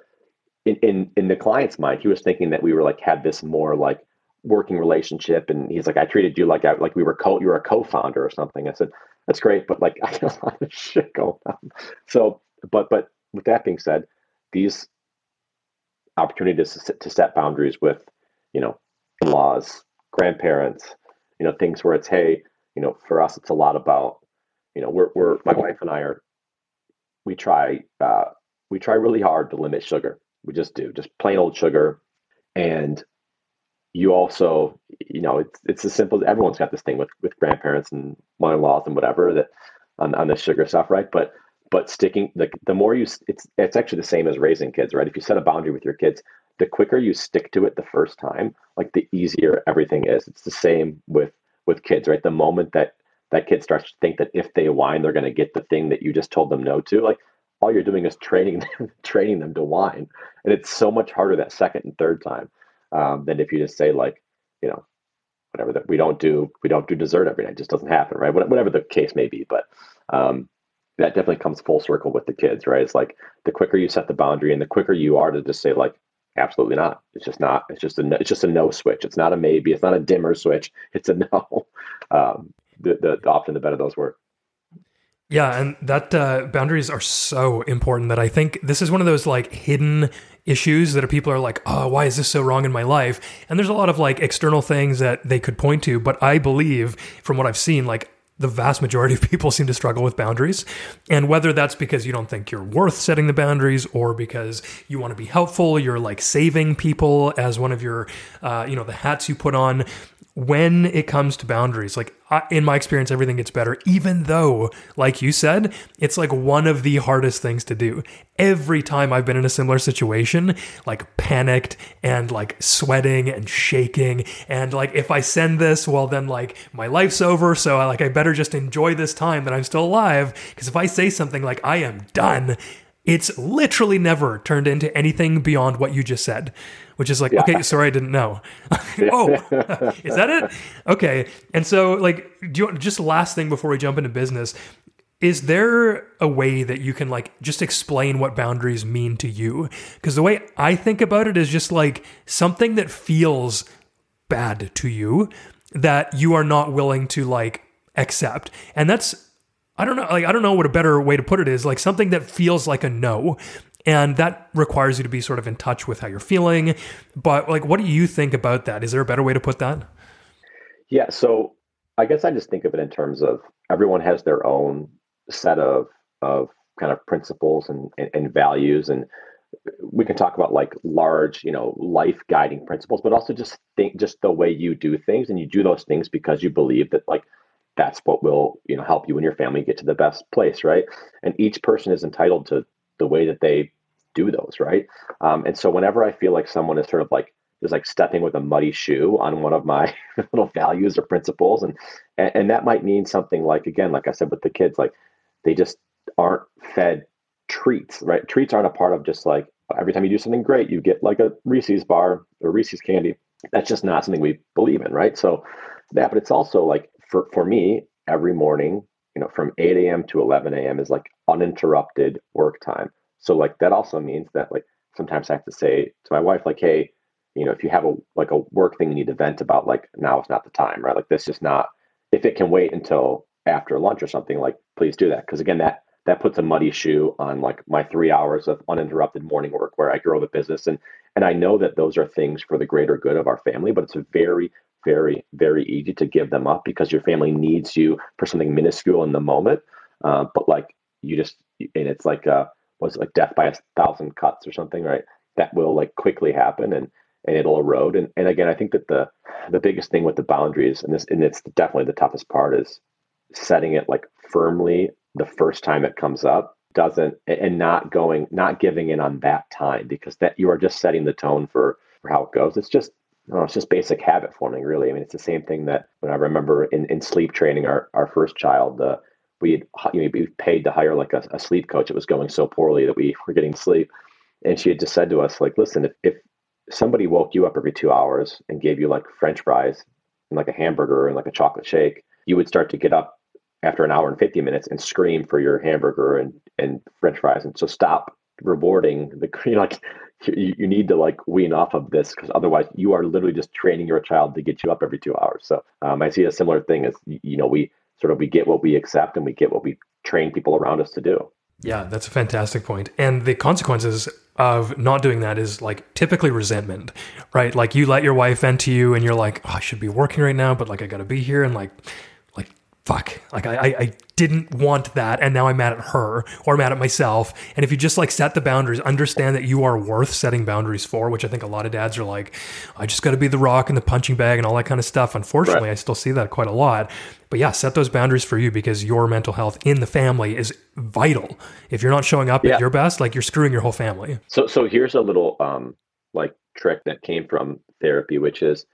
in in in the client's mind, he was thinking that we were like had this more like working relationship and he's like i treated you like I, like we were co you were a co-founder or something. I said that's great but like i got a lot of shit going on. So but but with that being said these opportunities to, to set boundaries with you know in-laws grandparents you know things where it's hey you know for us it's a lot about you know we're, we're my wife and i are we try uh, we try really hard to limit sugar we just do just plain old sugar and you also, you know, it's it's as simple as everyone's got this thing with with grandparents and mother-in-laws and whatever that on, on the sugar stuff, right? But but sticking the the more you it's it's actually the same as raising kids, right? If you set a boundary with your kids, the quicker you stick to it the first time, like the easier everything is. It's the same with with kids, right? The moment that that kid starts to think that if they whine, they're going to get the thing that you just told them no to, like all you're doing is training them, training them to whine, and it's so much harder that second and third time um, than if you just say like, you know, whatever that we don't do, we don't do dessert every night. It just doesn't happen, right? Whatever the case may be, but um, that definitely comes full circle with the kids, right? It's like the quicker you set the boundary and the quicker you are to just say like, absolutely not. It's just not. It's just a no, it's just a no switch. It's not a maybe. It's not a dimmer switch. It's a no. Um, the, the, the often the better those work. Yeah, and that uh, boundaries are so important that I think this is one of those like hidden issues that people are like, oh, why is this so wrong in my life? And there's a lot of like external things that they could point to, but I believe from what I've seen, like the vast majority of people seem to struggle with boundaries. And whether that's because you don't think you're worth setting the boundaries or because you want to be helpful, you're like saving people as one of your, uh, you know, the hats you put on, when it comes to boundaries, like in my experience, everything gets better, even though, like you said, it's like one of the hardest things to do. Every time I've been in a similar situation, like panicked and like sweating and shaking, and like if I send this, well, then like my life's over. So I like, I better just enjoy this time that I'm still alive. Because if I say something like, I am done, it's literally never turned into anything beyond what you just said, which is like, yeah. okay, sorry, I didn't know. oh, is that it? Okay. And so, like, do you, just last thing before we jump into business, is there a way that you can like just explain what boundaries mean to you? Because the way I think about it is just like something that feels bad to you that you are not willing to like accept. And that's I don't know, like I don't know what a better way to put it is, like something that feels like a no. And that requires you to be sort of in touch with how you're feeling. But like what do you think about that? Is there a better way to put that? Yeah, so I guess I just think of it in terms of everyone has their own set of of kind of principles and, and, and values and we can talk about like large you know life guiding principles but also just think just the way you do things and you do those things because you believe that like that's what will you know help you and your family get to the best place right and each person is entitled to the way that they do those right um, and so whenever i feel like someone is sort of like is like stepping with a muddy shoe on one of my little values or principles and, and and that might mean something like again like i said with the kids like they just aren't fed treats, right? Treats aren't a part of just like every time you do something great, you get like a Reese's bar or Reese's candy. That's just not something we believe in, right? So that, but it's also like for for me, every morning, you know, from 8 a.m. to 11 a.m. is like uninterrupted work time. So like that also means that like sometimes I have to say to my wife, like, hey, you know, if you have a like a work thing you need to vent about, like now is not the time, right? Like this is not if it can wait until after lunch or something, like please do that. Cause again, that that puts a muddy shoe on like my three hours of uninterrupted morning work where I grow the business. And and I know that those are things for the greater good of our family, but it's a very, very, very easy to give them up because your family needs you for something minuscule in the moment. Uh, but like you just and it's like uh was like death by a thousand cuts or something, right? That will like quickly happen and and it'll erode. And and again, I think that the the biggest thing with the boundaries, and this and it's definitely the toughest part, is setting it like firmly the first time it comes up doesn't and not going not giving in on that time because that you are just setting the tone for for how it goes it's just know, it's just basic habit forming really i mean it's the same thing that when i remember in, in sleep training our, our first child uh, we you know, we paid to hire like a, a sleep coach it was going so poorly that we were getting sleep and she had just said to us like listen if, if somebody woke you up every two hours and gave you like french fries and like a hamburger and like a chocolate shake you would start to get up after an hour and 50 minutes and scream for your hamburger and, and french fries. And so stop rewarding the, you know, like you, you need to like wean off of this because otherwise you are literally just training your child to get you up every two hours. So um, I see a similar thing as, you know, we sort of, we get what we accept and we get what we train people around us to do. Yeah, that's a fantastic point. And the consequences of not doing that is like typically resentment, right? Like you let your wife vent to you and you're like, oh, I should be working right now, but like I got to be here. And like, fuck. Like I, I didn't want that and now i'm mad at her or I'm mad at myself. And if you just like set the boundaries understand that you are worth setting boundaries for which i think a lot of dads are like i just got to be the rock and the punching bag and all that kind of stuff. Unfortunately right. i still see that quite a lot. But yeah set those boundaries for you because your mental health in the family is vital. If you're not showing up yeah. at your best like you're screwing your whole family. So so here's a little um like trick that came from therapy which is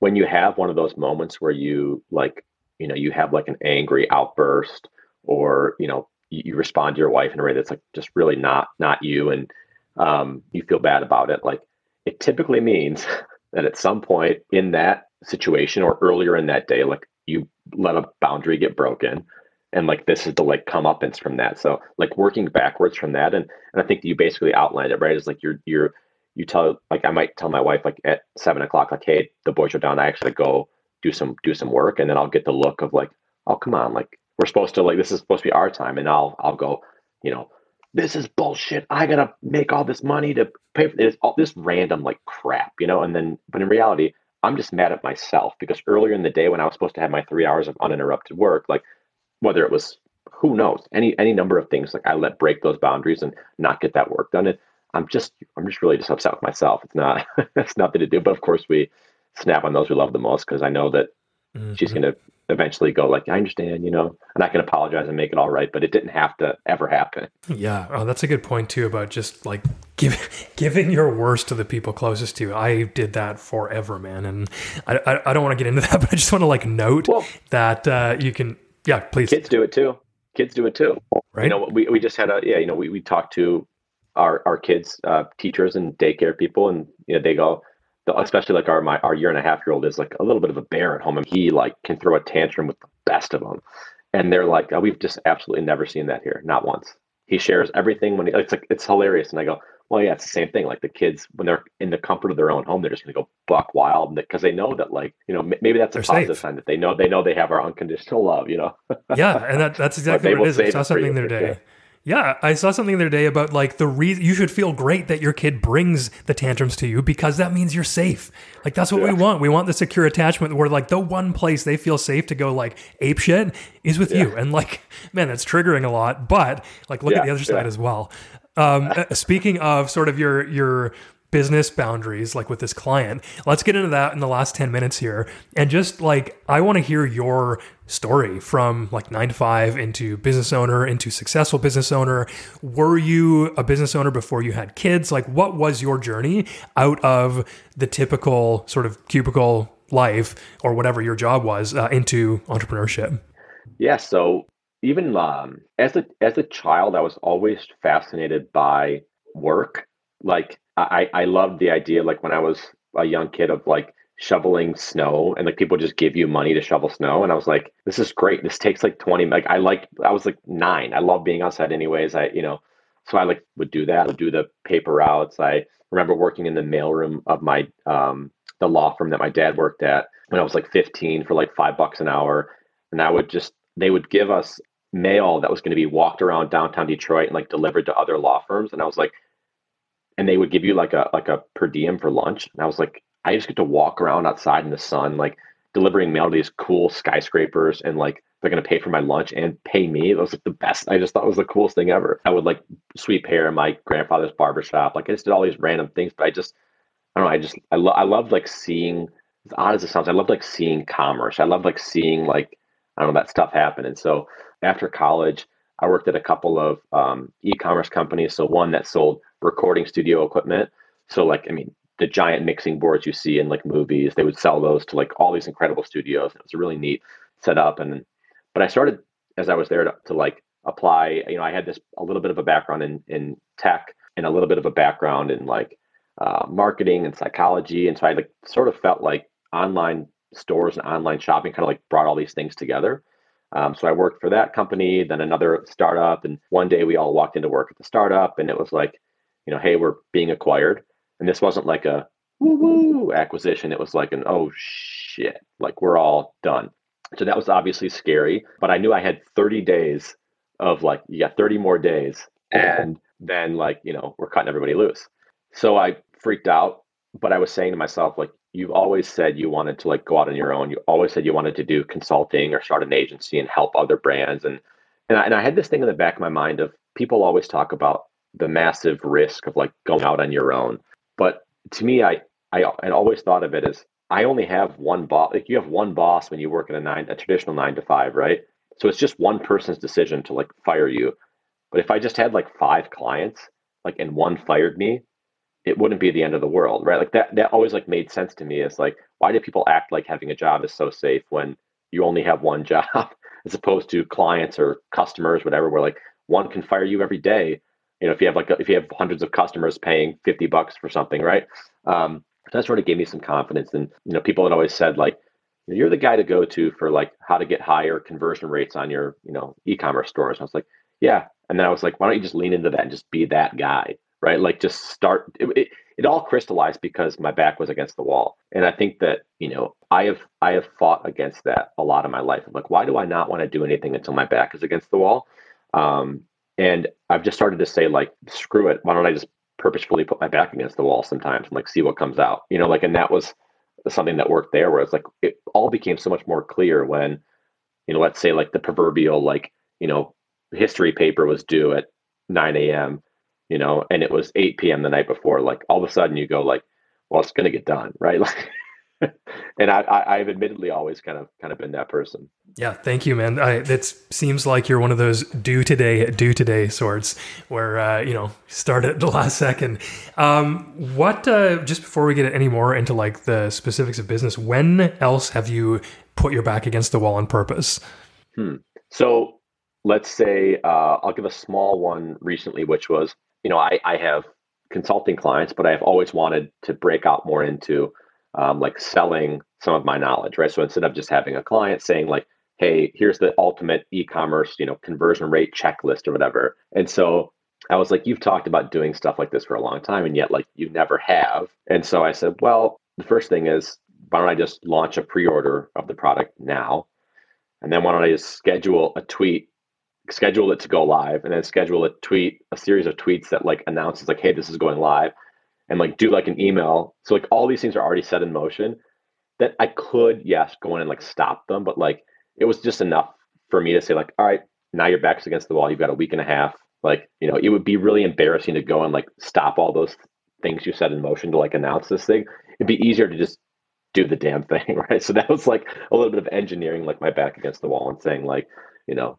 when you have one of those moments where you like you know you have like an angry outburst or you know you, you respond to your wife in a way that's like just really not not you and um, you feel bad about it. Like it typically means that at some point in that situation or earlier in that day like you let a boundary get broken and like this is the like comeuppance from that. So like working backwards from that and and i think you basically outlined it right? It's like you're you're you tell like i might tell my wife like at seven o'clock like hey the boys are down. I actually go do some do some work and then I'll get the look of like, oh come on, like we're supposed to like this is supposed to be our time and I'll I'll go, you know, this is bullshit. I gotta make all this money to pay for this all this random like crap, you know, and then but in reality, I'm just mad at myself because earlier in the day when I was supposed to have my three hours of uninterrupted work, like whether it was who knows, any any number of things, like I let break those boundaries and not get that work done. And I'm just I'm just really just upset with myself. It's not it's nothing to do. But of course we snap on those we love the most because I know that mm-hmm. she's going to eventually go like, I understand, you know, and I can apologize and make it all right, but it didn't have to ever happen. Yeah. Oh, that's a good point too about just like give, giving your worst to the people closest to you. I did that forever, man. And I, I, I don't want to get into that, but I just want to like note well, that uh, you can, yeah, please. Kids do it too. Kids do it too. Right. You know, we, we just had a, yeah, you know, we, we talked to our, our kids, uh, teachers and daycare people and, you know, they go, especially like our my our year and a half year old is like a little bit of a bear at home and he like can throw a tantrum with the best of them and they're like oh, we've just absolutely never seen that here not once. He shares everything when he, it's like it's hilarious and i go well yeah it's the same thing like the kids when they're in the comfort of their own home they're just going to go buck wild because they know that like you know maybe that's a they're positive safe. sign that they know they know they have our unconditional love you know? Yeah and that, that's exactly what it is. It's not something their day yeah, I saw something the other day about like the reason you should feel great that your kid brings the tantrums to you because that means you're safe. Like that's what yeah. we want. We want the secure attachment where like the one place they feel safe to go like ape shit is with yeah. you. And like, man, that's triggering a lot. But like, look yeah, at the other side as well. Um, uh, speaking of sort of your your business boundaries like with this client. Let's get into that in the last 10 minutes here. And just like i want to hear your story from like 9 to 5 into business owner into successful business owner. Were you a business owner before you had kids? Like what was your journey out of the typical sort of cubicle life or whatever your job was uh, into entrepreneurship? Yeah so even um, as a as a child, I was always fascinated by work. Like I I loved the idea. Like when I was a young kid of like shoveling snow and like people just give you money to shovel snow and i was like this is great. This takes like 20 like i like i was like nine. I love being outside anyways. I you know so i like would do that. I would do the paper routes. I remember working in the mailroom of my um the law firm that my dad worked at when i was like 15 for like five bucks an hour and i would just they would give us mail that was going to be walked around downtown detroit and like delivered to other law firms and i was like and they would give you like a like a per diem for lunch and i was like I just get to walk around outside in the sun, like delivering mail to these cool skyscrapers and like they're gonna pay for my lunch and pay me. It was like the best. I just thought it was the coolest thing ever. I would like sweep hair in my grandfather's barbershop. Like I just did all these random things, but I just I don't know, I just I love I love like seeing as odd as it sounds, I love like seeing commerce. I love like seeing like I don't know that stuff happen. And so after college, I worked at a couple of um, e-commerce companies. So one that sold recording studio equipment. So like I mean, the giant mixing boards you see in like movies. They would sell those to like all these incredible studios. It was a really neat setup. And but I started as I was there to, to like apply. You know, I had this a little bit of a background in in tech and a little bit of a background in like uh, marketing and psychology. And so I like sort of felt like online stores and online shopping kind of like brought all these things together. Um, so I worked for that company, then another startup, and one day we all walked into work at the startup, and it was like, you know, hey, we're being acquired and this wasn't like a woo acquisition. It was like an oh shit, like we're all done. So that was obviously scary, but I knew I had 30 days of like, you got 30 more days. And then like, you know, we're cutting everybody loose. So I freaked out, but I was saying to myself, like, you've always said you wanted to like go out on your own. You always said you wanted to do consulting or start an agency and help other brands. And and I, and I had this thing in the back of my mind of people always talk about the massive risk of like going out on your own. But to me, I I, I always thought of it as I only have one boss. Like you have one boss when you work in a nine, a traditional nine to five, right? So it's just one person's decision to like fire you. But if I just had like five clients, like and one fired me, it wouldn't be the end of the world, right? Like that that always like made sense to me. is like why do people act like having a job is so safe when you only have one job as opposed to clients or customers, whatever, where like one can fire you every day you know if you have like if you have hundreds of customers paying 50 bucks for something right um, that sort of gave me some confidence and you know people had always said like you're the guy to go to for like how to get higher conversion rates on your you know e-commerce stores and i was like yeah and then i was like why don't you just lean into that and just be that guy right like just start it, it, it all crystallized because my back was against the wall and i think that you know i have i have fought against that a lot of my life I'm like why do i not want to do anything until my back is against the wall um, and I've just started to say, like, screw it. Why don't I just purposefully put my back against the wall sometimes and like see what comes out? You know, like, and that was something that worked there where it's like it all became so much more clear when, you know, let's say like the proverbial like, you know, history paper was due at 9 a.m., you know, and it was 8 p.m. the night before. Like all of a sudden you go like, well, it's gonna get done, right? Like and I, I, have admittedly always kind of kind of been that person. Yeah, thank you, man. I, it seems like you're one of those do today, do today sorts, where uh, you know start at the last second. Um, what? Uh, just before we get any more into like the specifics of business, when else have you put your back against the wall on purpose? Hmm. So let's say uh, I'll give a small one recently, which was you know I, I have consulting clients, but I've always wanted to break out more into um, like selling some of my knowledge, right? So instead of just having a client saying like, "Hey, here's the ultimate e-commerce, you know, conversion rate checklist or whatever," and so I was like, "You've talked about doing stuff like this for a long time, and yet like you never have." And so I said, "Well, the first thing is, why don't I just launch a pre-order of the product now, and then why don't I just schedule a tweet schedule it to go live and then schedule a tweet a series of tweets that like announces like hey this is going live and like do like an email. So like all these things are already set in motion that I could, yes, go in and like stop them, but like it was just enough for me to say like, all right, now your back's against the wall. You've got a week and a half. Like, you know, it would be really embarrassing to go and like stop all those things you set in motion to like announce this thing. It'd be easier to just do the damn thing, right? So that was like a little bit of engineering like my back against the wall and saying like, you know,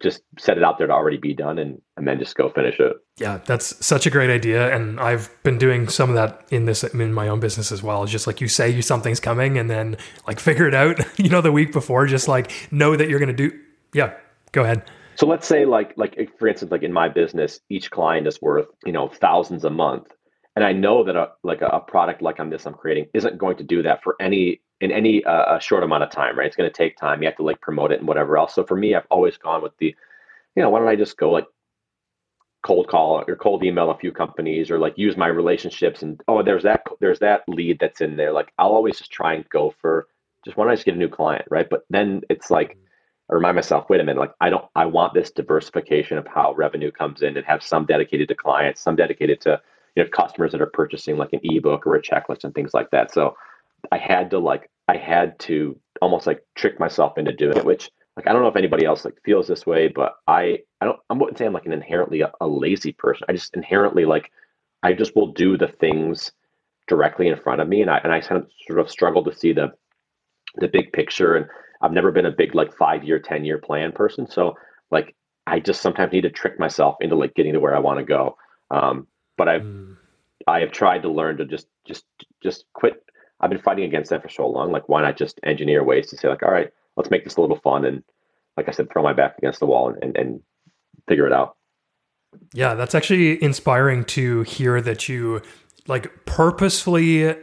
just set it out there to already be done and, and then just go finish it. Yeah, that's such a great idea. And I've been doing some of that in this in my own business as well. It's just like you say you something's coming and then like figure it out, you know, the week before, just like know that you're gonna do yeah, Go ahead. So let's say like like for instance, like in my business, each client is worth, you know, thousands a month. And I know that a like a, a product like on this I'm creating isn't going to do that for any in any uh, short amount of time, right? It's going to take time. You have to like promote it and whatever else. So for me, I've always gone with the, you know, why don't I just go like cold call or cold email a few companies or like use my relationships and oh there's that there's that lead that's in there like i'll always just try and go for just why don't i just get a new client right but then it's like i remind myself wait a minute like i don't i want this diversification of how revenue comes in and have some dedicated to clients some dedicated to you know customers that are purchasing like an ebook or a checklist and things like that so i had to like i had to almost like trick myself into doing it which like I don't know if anybody else like feels this way, but I I don't I wouldn't say I'm like an inherently a, a, lazy person. I just inherently like I just will do the things directly in front of me, and I and I kind of sort of struggle to see the the big picture. And I've never been a big like five year, ten year plan person. So like I just sometimes need to trick myself into like getting to where I want to go. Um, but I've mm. I have tried to learn to just just just quit. I've been fighting against that for so long. Like why not just engineer ways to say like, all right let's make this a little fun and like I said, throw my back against the wall and, and, and figure it out. Yeah, that's actually inspiring to hear that you like purposefully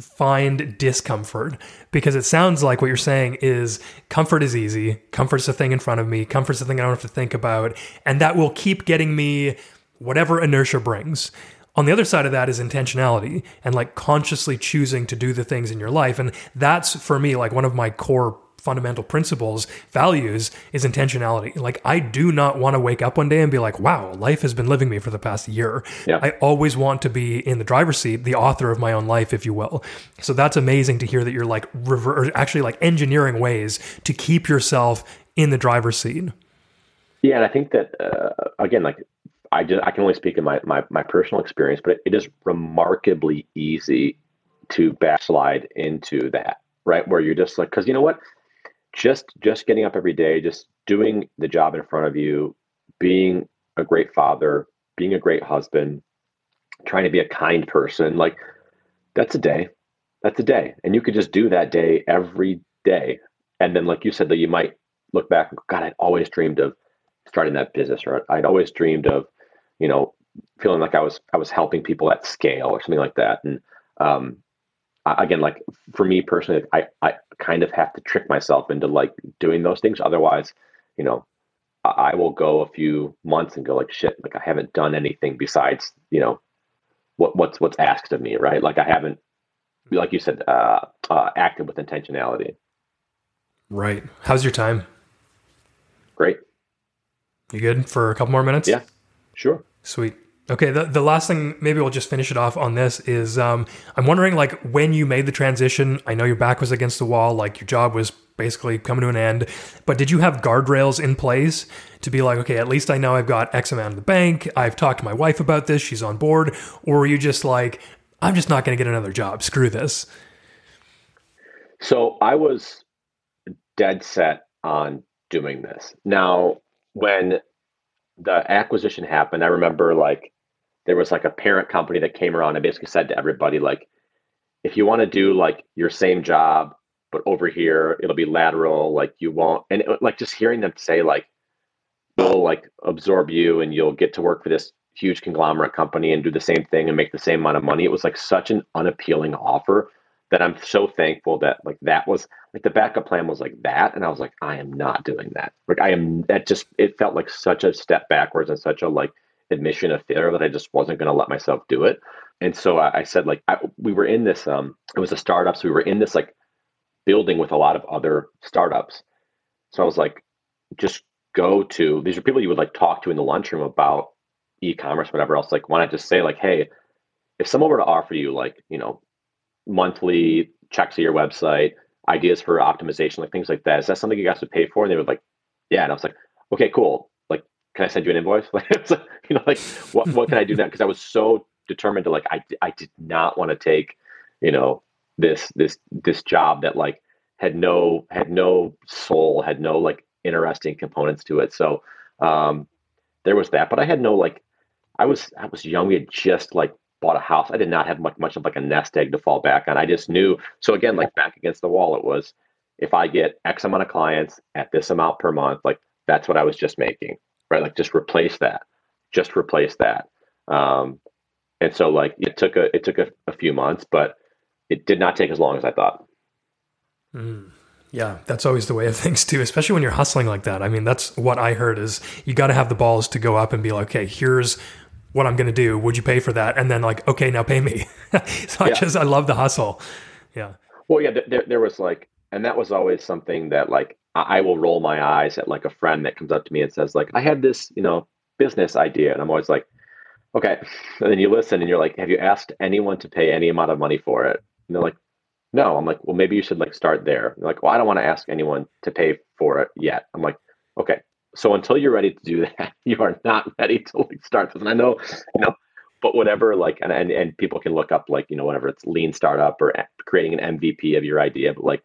find discomfort because it sounds like what you're saying is comfort is easy. Comfort's the thing in front of me. Comfort's the thing I don't have to think about. And that will keep getting me whatever inertia brings. On the other side of that is intentionality and like consciously choosing to do the things in your life. And that's for me like one of my core fundamental principles, values is intentionality. Like I do not want to wake up one day and be like, wow, life has been living me for the past year. Yeah. I always want to be in the driver's seat, the author of my own life, if you will. So that's amazing to hear that you're like rever- actually like engineering ways to keep yourself in the driver's seat. Yeah, and I think that uh, again, like I just I can only speak in my my, my personal experience, but it, it is remarkably easy to backslide into that, right? Where you're just like, because you know what, just just getting up every day, just doing the job in front of you, being a great father, being a great husband, trying to be a kind person, like that's a day. That's a day. And you could just do that day every day. And then like you said that you might look back God, I'd always dreamed of starting that business or I'd always dreamed of, you know, feeling like I was I was helping people at scale or something like that. And um, again, like for me personally, I, I kind of have to trick myself into like doing those things. Otherwise, you know, I, will go a few months and go like, shit, like I haven't done anything besides, you know, what what's what's asked of me, right? Like I haven't, like you said, uh, uh, acted with intentionality. Right. How's your time? Great. You good for a couple more minutes? Yeah. Sure. Sweet. Okay, the, the last thing, maybe we'll just finish it off on this is um, I'm wondering, like, when you made the transition, I know your back was against the wall, like, your job was basically coming to an end, but did you have guardrails in place to be like, okay, at least I know I've got X amount in the bank, I've talked to my wife about this, she's on board, or were you just like, I'm just not going to get another job, screw this? So I was dead set on doing this. Now, when the acquisition happened, I remember like there was like a parent company that came around and basically said to everybody like if you want to do like your same job but over here it'll be lateral like you won't and it, like just hearing them say like we'll like absorb you and you'll get to work for this huge conglomerate company and do the same thing and make the same amount of money it was like such an unappealing offer that i'm so thankful that like that was like the backup plan was like that and i was like i am not doing that like i am that just it felt like such a step backwards and such a like admission of failure that I just wasn't going to let myself do it. And so I, I said, like, I, we were in this, um, it was a startup. So we were in this like building with a lot of other startups. So I was like, just go to, these are people you would like talk to in the lunchroom about e-commerce, whatever else. Like, why not just say like, Hey, if someone were to offer you like, you know, monthly checks of your website, ideas for optimization, like things like that, is that something you guys would pay for? And they were like, yeah. And I was like, okay, cool Like, can I send you an invoice? Like, you know, like what, what can I do now? Cause I was so determined to like, I, I did not want to take, you know, this, this, this job that like had no, had no soul, had no like interesting components to it. So, um, there was that, but I had no, like, I was, I was young. We had just like bought a house. I did not have much, much of like a nest egg to fall back on. I just knew. So again, like back against the wall, it was, if I get X amount of clients at this amount per month, like that's what I was just making, right? Like just replace that, just replace that. Um, and so like it took a it took a, a few months, but it did not take as long as I thought. Mm. Yeah, that's always the way of things too, especially when you're hustling like that. I mean, that's what I heard is you got to have the balls to go up and be like, okay, here's what I'm going to do. Would you pay for that? And then like, okay, now pay me. so yeah. I just, I love the hustle. Yeah. Well, yeah, there, there was like, and that was always something that like, I will roll my eyes at like a friend that comes up to me and says like, I have this, you know, business idea. And I'm always like, okay. And then you listen and you're like, have you asked anyone to pay any amount of money for it? And they're like, no. I'm like, well, maybe you should like start there. They're like, well, I don't want to ask anyone to pay for it yet. I'm like, okay. So until you're ready to do that, you are not ready to like start this. And I know, you know, but whatever, like, and, and, and people can look up like, you know, whatever it's lean startup or creating an MVP of your idea, but like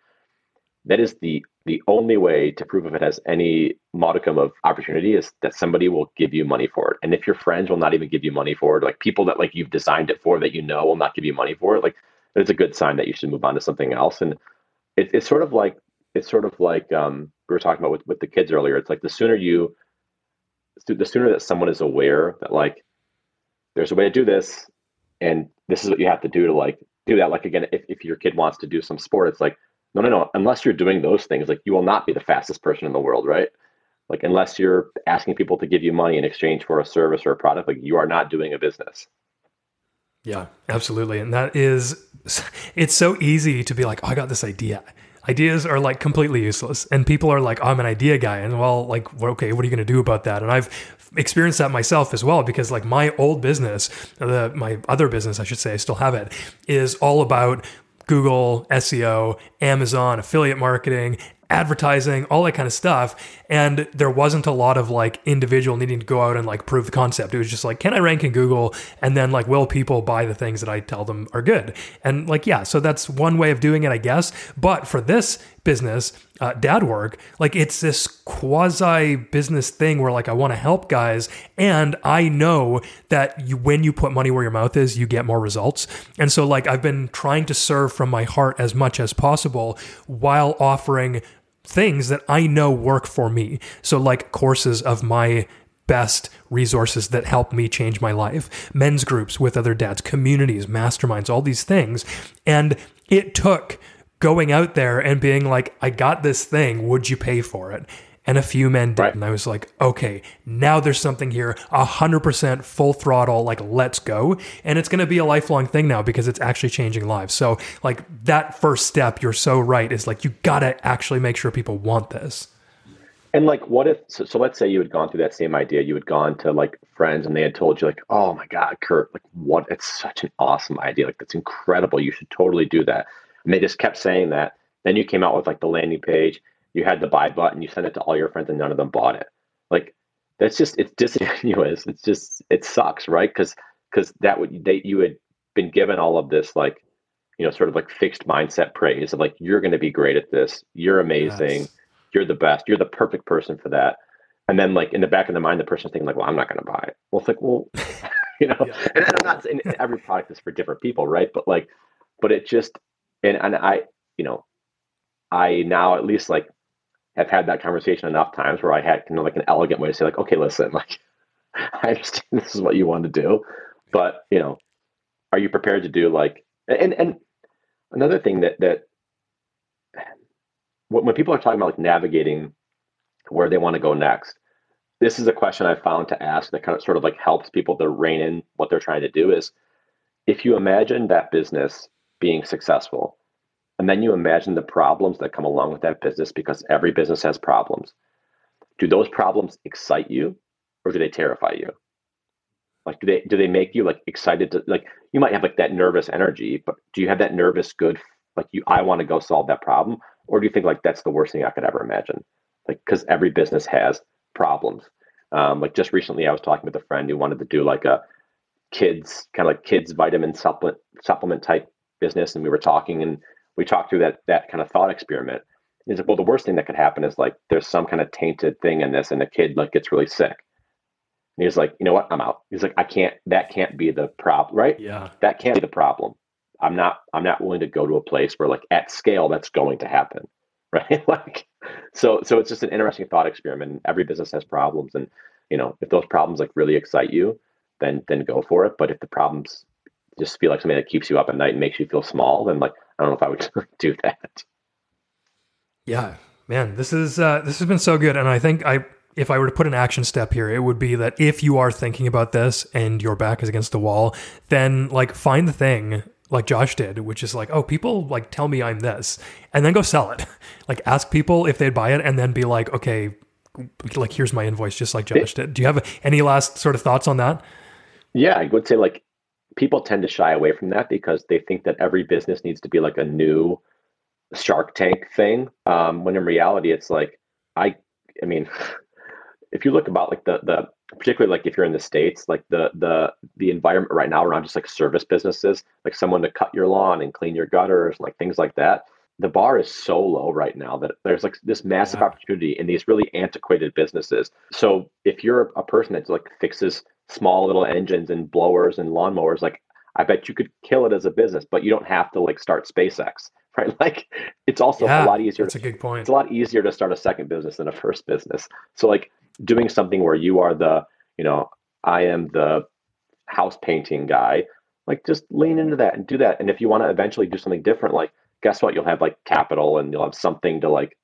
that is the the only way to prove if it has any modicum of opportunity is that somebody will give you money for it. And if your friends will not even give you money for it, like people that like you've designed it for that you know will not give you money for it, like it's a good sign that you should move on to something else. And it, it's sort of like it's sort of like um, we were talking about with, with the kids earlier. It's like the sooner you, the sooner that someone is aware that like there's a way to do this, and this is what you have to do to like do that. Like again, if, if your kid wants to do some sport, it's like no, no, no. Unless you're doing those things, like you will not be the fastest person in the world, right? Like unless you're asking people to give you money in exchange for a service or a product, like you are not doing a business. Yeah, absolutely. And that is, it's so easy to be like, oh, I got this idea. Ideas are like completely useless. And people are like, oh, I'm an idea guy. And well, like, okay, what are you going to do about that? And I've experienced that myself as well because like my old business, the, my other business, I should say, I still have it, is all about Google, SEO, Amazon, affiliate marketing, advertising, all that kind of stuff. And there wasn't a lot of like individual needing to go out and like prove the concept. It was just like, can I rank in Google? And then like, will people buy the things that I tell them are good? And like, yeah, so that's one way of doing it, I guess. But for this business, uh, dad work, like it's this quasi business thing where like I want to help guys, and I know that you, when you put money where your mouth is, you get more results. And so like I've been trying to serve from my heart as much as possible while offering things that I know work for me. So, like courses of my best resources that help me change my life, men's groups with other dads, communities, masterminds, all these things. And it took going out there and being like, I got this thing, would you pay for it? And a few men did. Right. And I was like, okay, now there's something here, 100% full throttle, like, let's go. And it's going to be a lifelong thing now because it's actually changing lives. So, like, that first step, you're so right, is like, you got to actually make sure people want this. And like, what if, so, so, let's say you had gone through that same idea, you had gone to like friends and they had told you, like, oh my God, Kurt, like, what, it's such an awesome idea. Like, that's incredible. You should totally do that. And they just kept saying that. Then you came out with like the landing page you had the buy button, you sent it to all your friends, and none of them bought it. Like that's just it's disingenuous. It's just it sucks, right? Because because that would they you had been given all of this like you know sort of like fixed mindset praise of like you're going to be great at this, you're amazing, yes. you're the best, you're the perfect person for that. And then like in the back of the mind, the person's thinking like, well, I'm not going to buy it. Well, it's like, well, you know, yeah. and I'm not saying every product is for different people, right? But like, but it just and and I, you know, I now at least like have had that conversation enough times where I had kind of like an elegant way to say like, okay, listen, like I understand this is what you want to do, but you know, are you prepared to do like and and another thing that that when people are talking about like navigating where they want to go next, this is a question I've found to ask that kind of sort of like helps people to rein in what they're trying to do is if you imagine that business being successful and then you imagine the problems that come along with that business because every business has problems. Do those problems excite you or do they terrify you? Like do they do they make you like excited to like you might have like that nervous energy, but do you have that nervous good like you I want to go solve that problem? Or do you think like that's the worst thing I could ever imagine? Like because every business has problems. Um, like just recently I was talking with a friend who wanted to do like a kids kind of like kids vitamin supplement supplement type business and we were talking and we talked through that that kind of thought experiment. He's like, well, the worst thing that could happen is like there's some kind of tainted thing in this, and the kid like gets really sick. And he's like, you know what? I'm out. He's like, I can't. That can't be the problem, right? Yeah. That can't be the problem. I'm not. I'm not willing to go to a place where like at scale that's going to happen. right? like, so so it's just an interesting thought experiment. Every business has problems, and you know, if those problems like really excite you, then then go for it. But if the problems just feel like something that keeps you up at night and makes you feel small, then like I don't know if I would do that. Yeah, man, this is uh, this has been so good, and I think I if I were to put an action step here, it would be that if you are thinking about this and your back is against the wall, then like find the thing like Josh did, which is like, oh, people like tell me I'm this, and then go sell it. like ask people if they'd buy it, and then be like, okay, like here's my invoice, just like Josh did. Do you have any last sort of thoughts on that? Yeah, I would say like people tend to shy away from that because they think that every business needs to be like a new Shark Tank thing. Um, when in reality, it's like I, I mean, if you look about like the the particularly like if you're in the states, like the the the environment right now around just like service businesses, like someone to cut your lawn and clean your gutters, like things like that. The bar is so low right now that there's like this massive yeah. opportunity in these really antiquated businesses. So if you're a person that like fixes small little engines and blowers and lawnmowers, like I bet you could kill it as a business, but you don't have to like start SpaceX, right? Like it's also yeah, a lot easier. That's to, a good point. It's a lot easier to start a second business than a first business. So like doing something where you are the, you know, I am the house painting guy, like just lean into that and do that. And if you want to eventually do something different, like guess what? You'll have like capital and you'll have something to like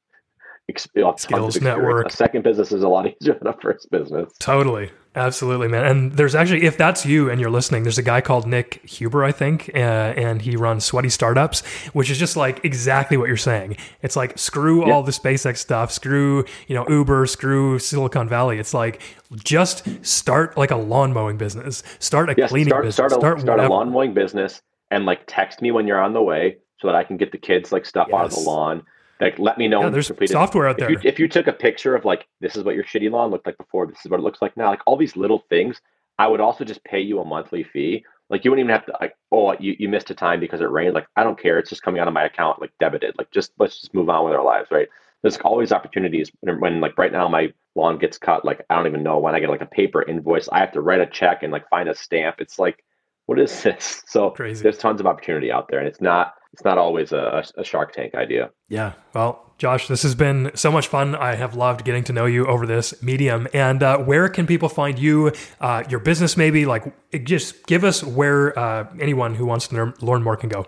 skills network. A second business is a lot easier than a first business. Totally. Absolutely, man. And there's actually, if that's you and you're listening, there's a guy called Nick Huber, I think, uh, and he runs Sweaty Startups, which is just like exactly what you're saying. It's like screw all the SpaceX stuff, screw you know Uber, screw Silicon Valley. It's like just start like a lawn mowing business, start a cleaning start, business, start, a, start, start a lawn mowing business, and like text me when you're on the way so that I can get the kids like stuff yes. out of the lawn like, let me know. Yeah, there's software out there. If you, if you, took a picture of like, this is what your shitty lawn looked like before, this is what it looks like now, like all these little things, I would also just pay you a monthly fee. Like, you wouldn't even have to, like, oh, you, you missed a time because it rained. Like, I don't care. It's just coming out of my account, like debited. Like, just let's just move on with our lives, right? There's always opportunities when, when like, right now my lawn gets cut. Like, I don't even know when I get like a paper invoice. I have to write a check and like find a stamp. It's like, what is this? So Crazy. there's tons of opportunity out there, and it's not it's not always a, a, Shark Tank idea. Yeah. Well, Josh, this has been so much fun. I have loved getting to know you over this medium. And uh, where can people find you, uh, your business, maybe? Like, just give us where uh, anyone who wants to learn more can go.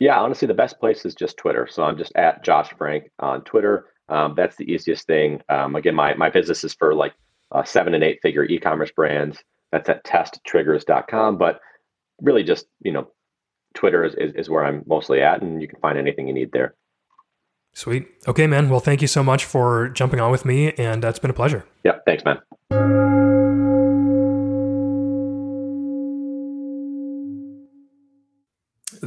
Yeah, honestly, the best place is just Twitter. So I'm just at Josh Frank on Twitter. Um, that's the easiest thing. Um, again, my, my business is for like uh, seven and eight figure e commerce brands. That's at testtriggers.com. But really, just, you know, Twitter is, is, is where I'm mostly at, and you can find anything you need there. Sweet. Okay, man. Well, thank you so much for jumping on with me, and uh, it's been a pleasure. Yeah, thanks, man.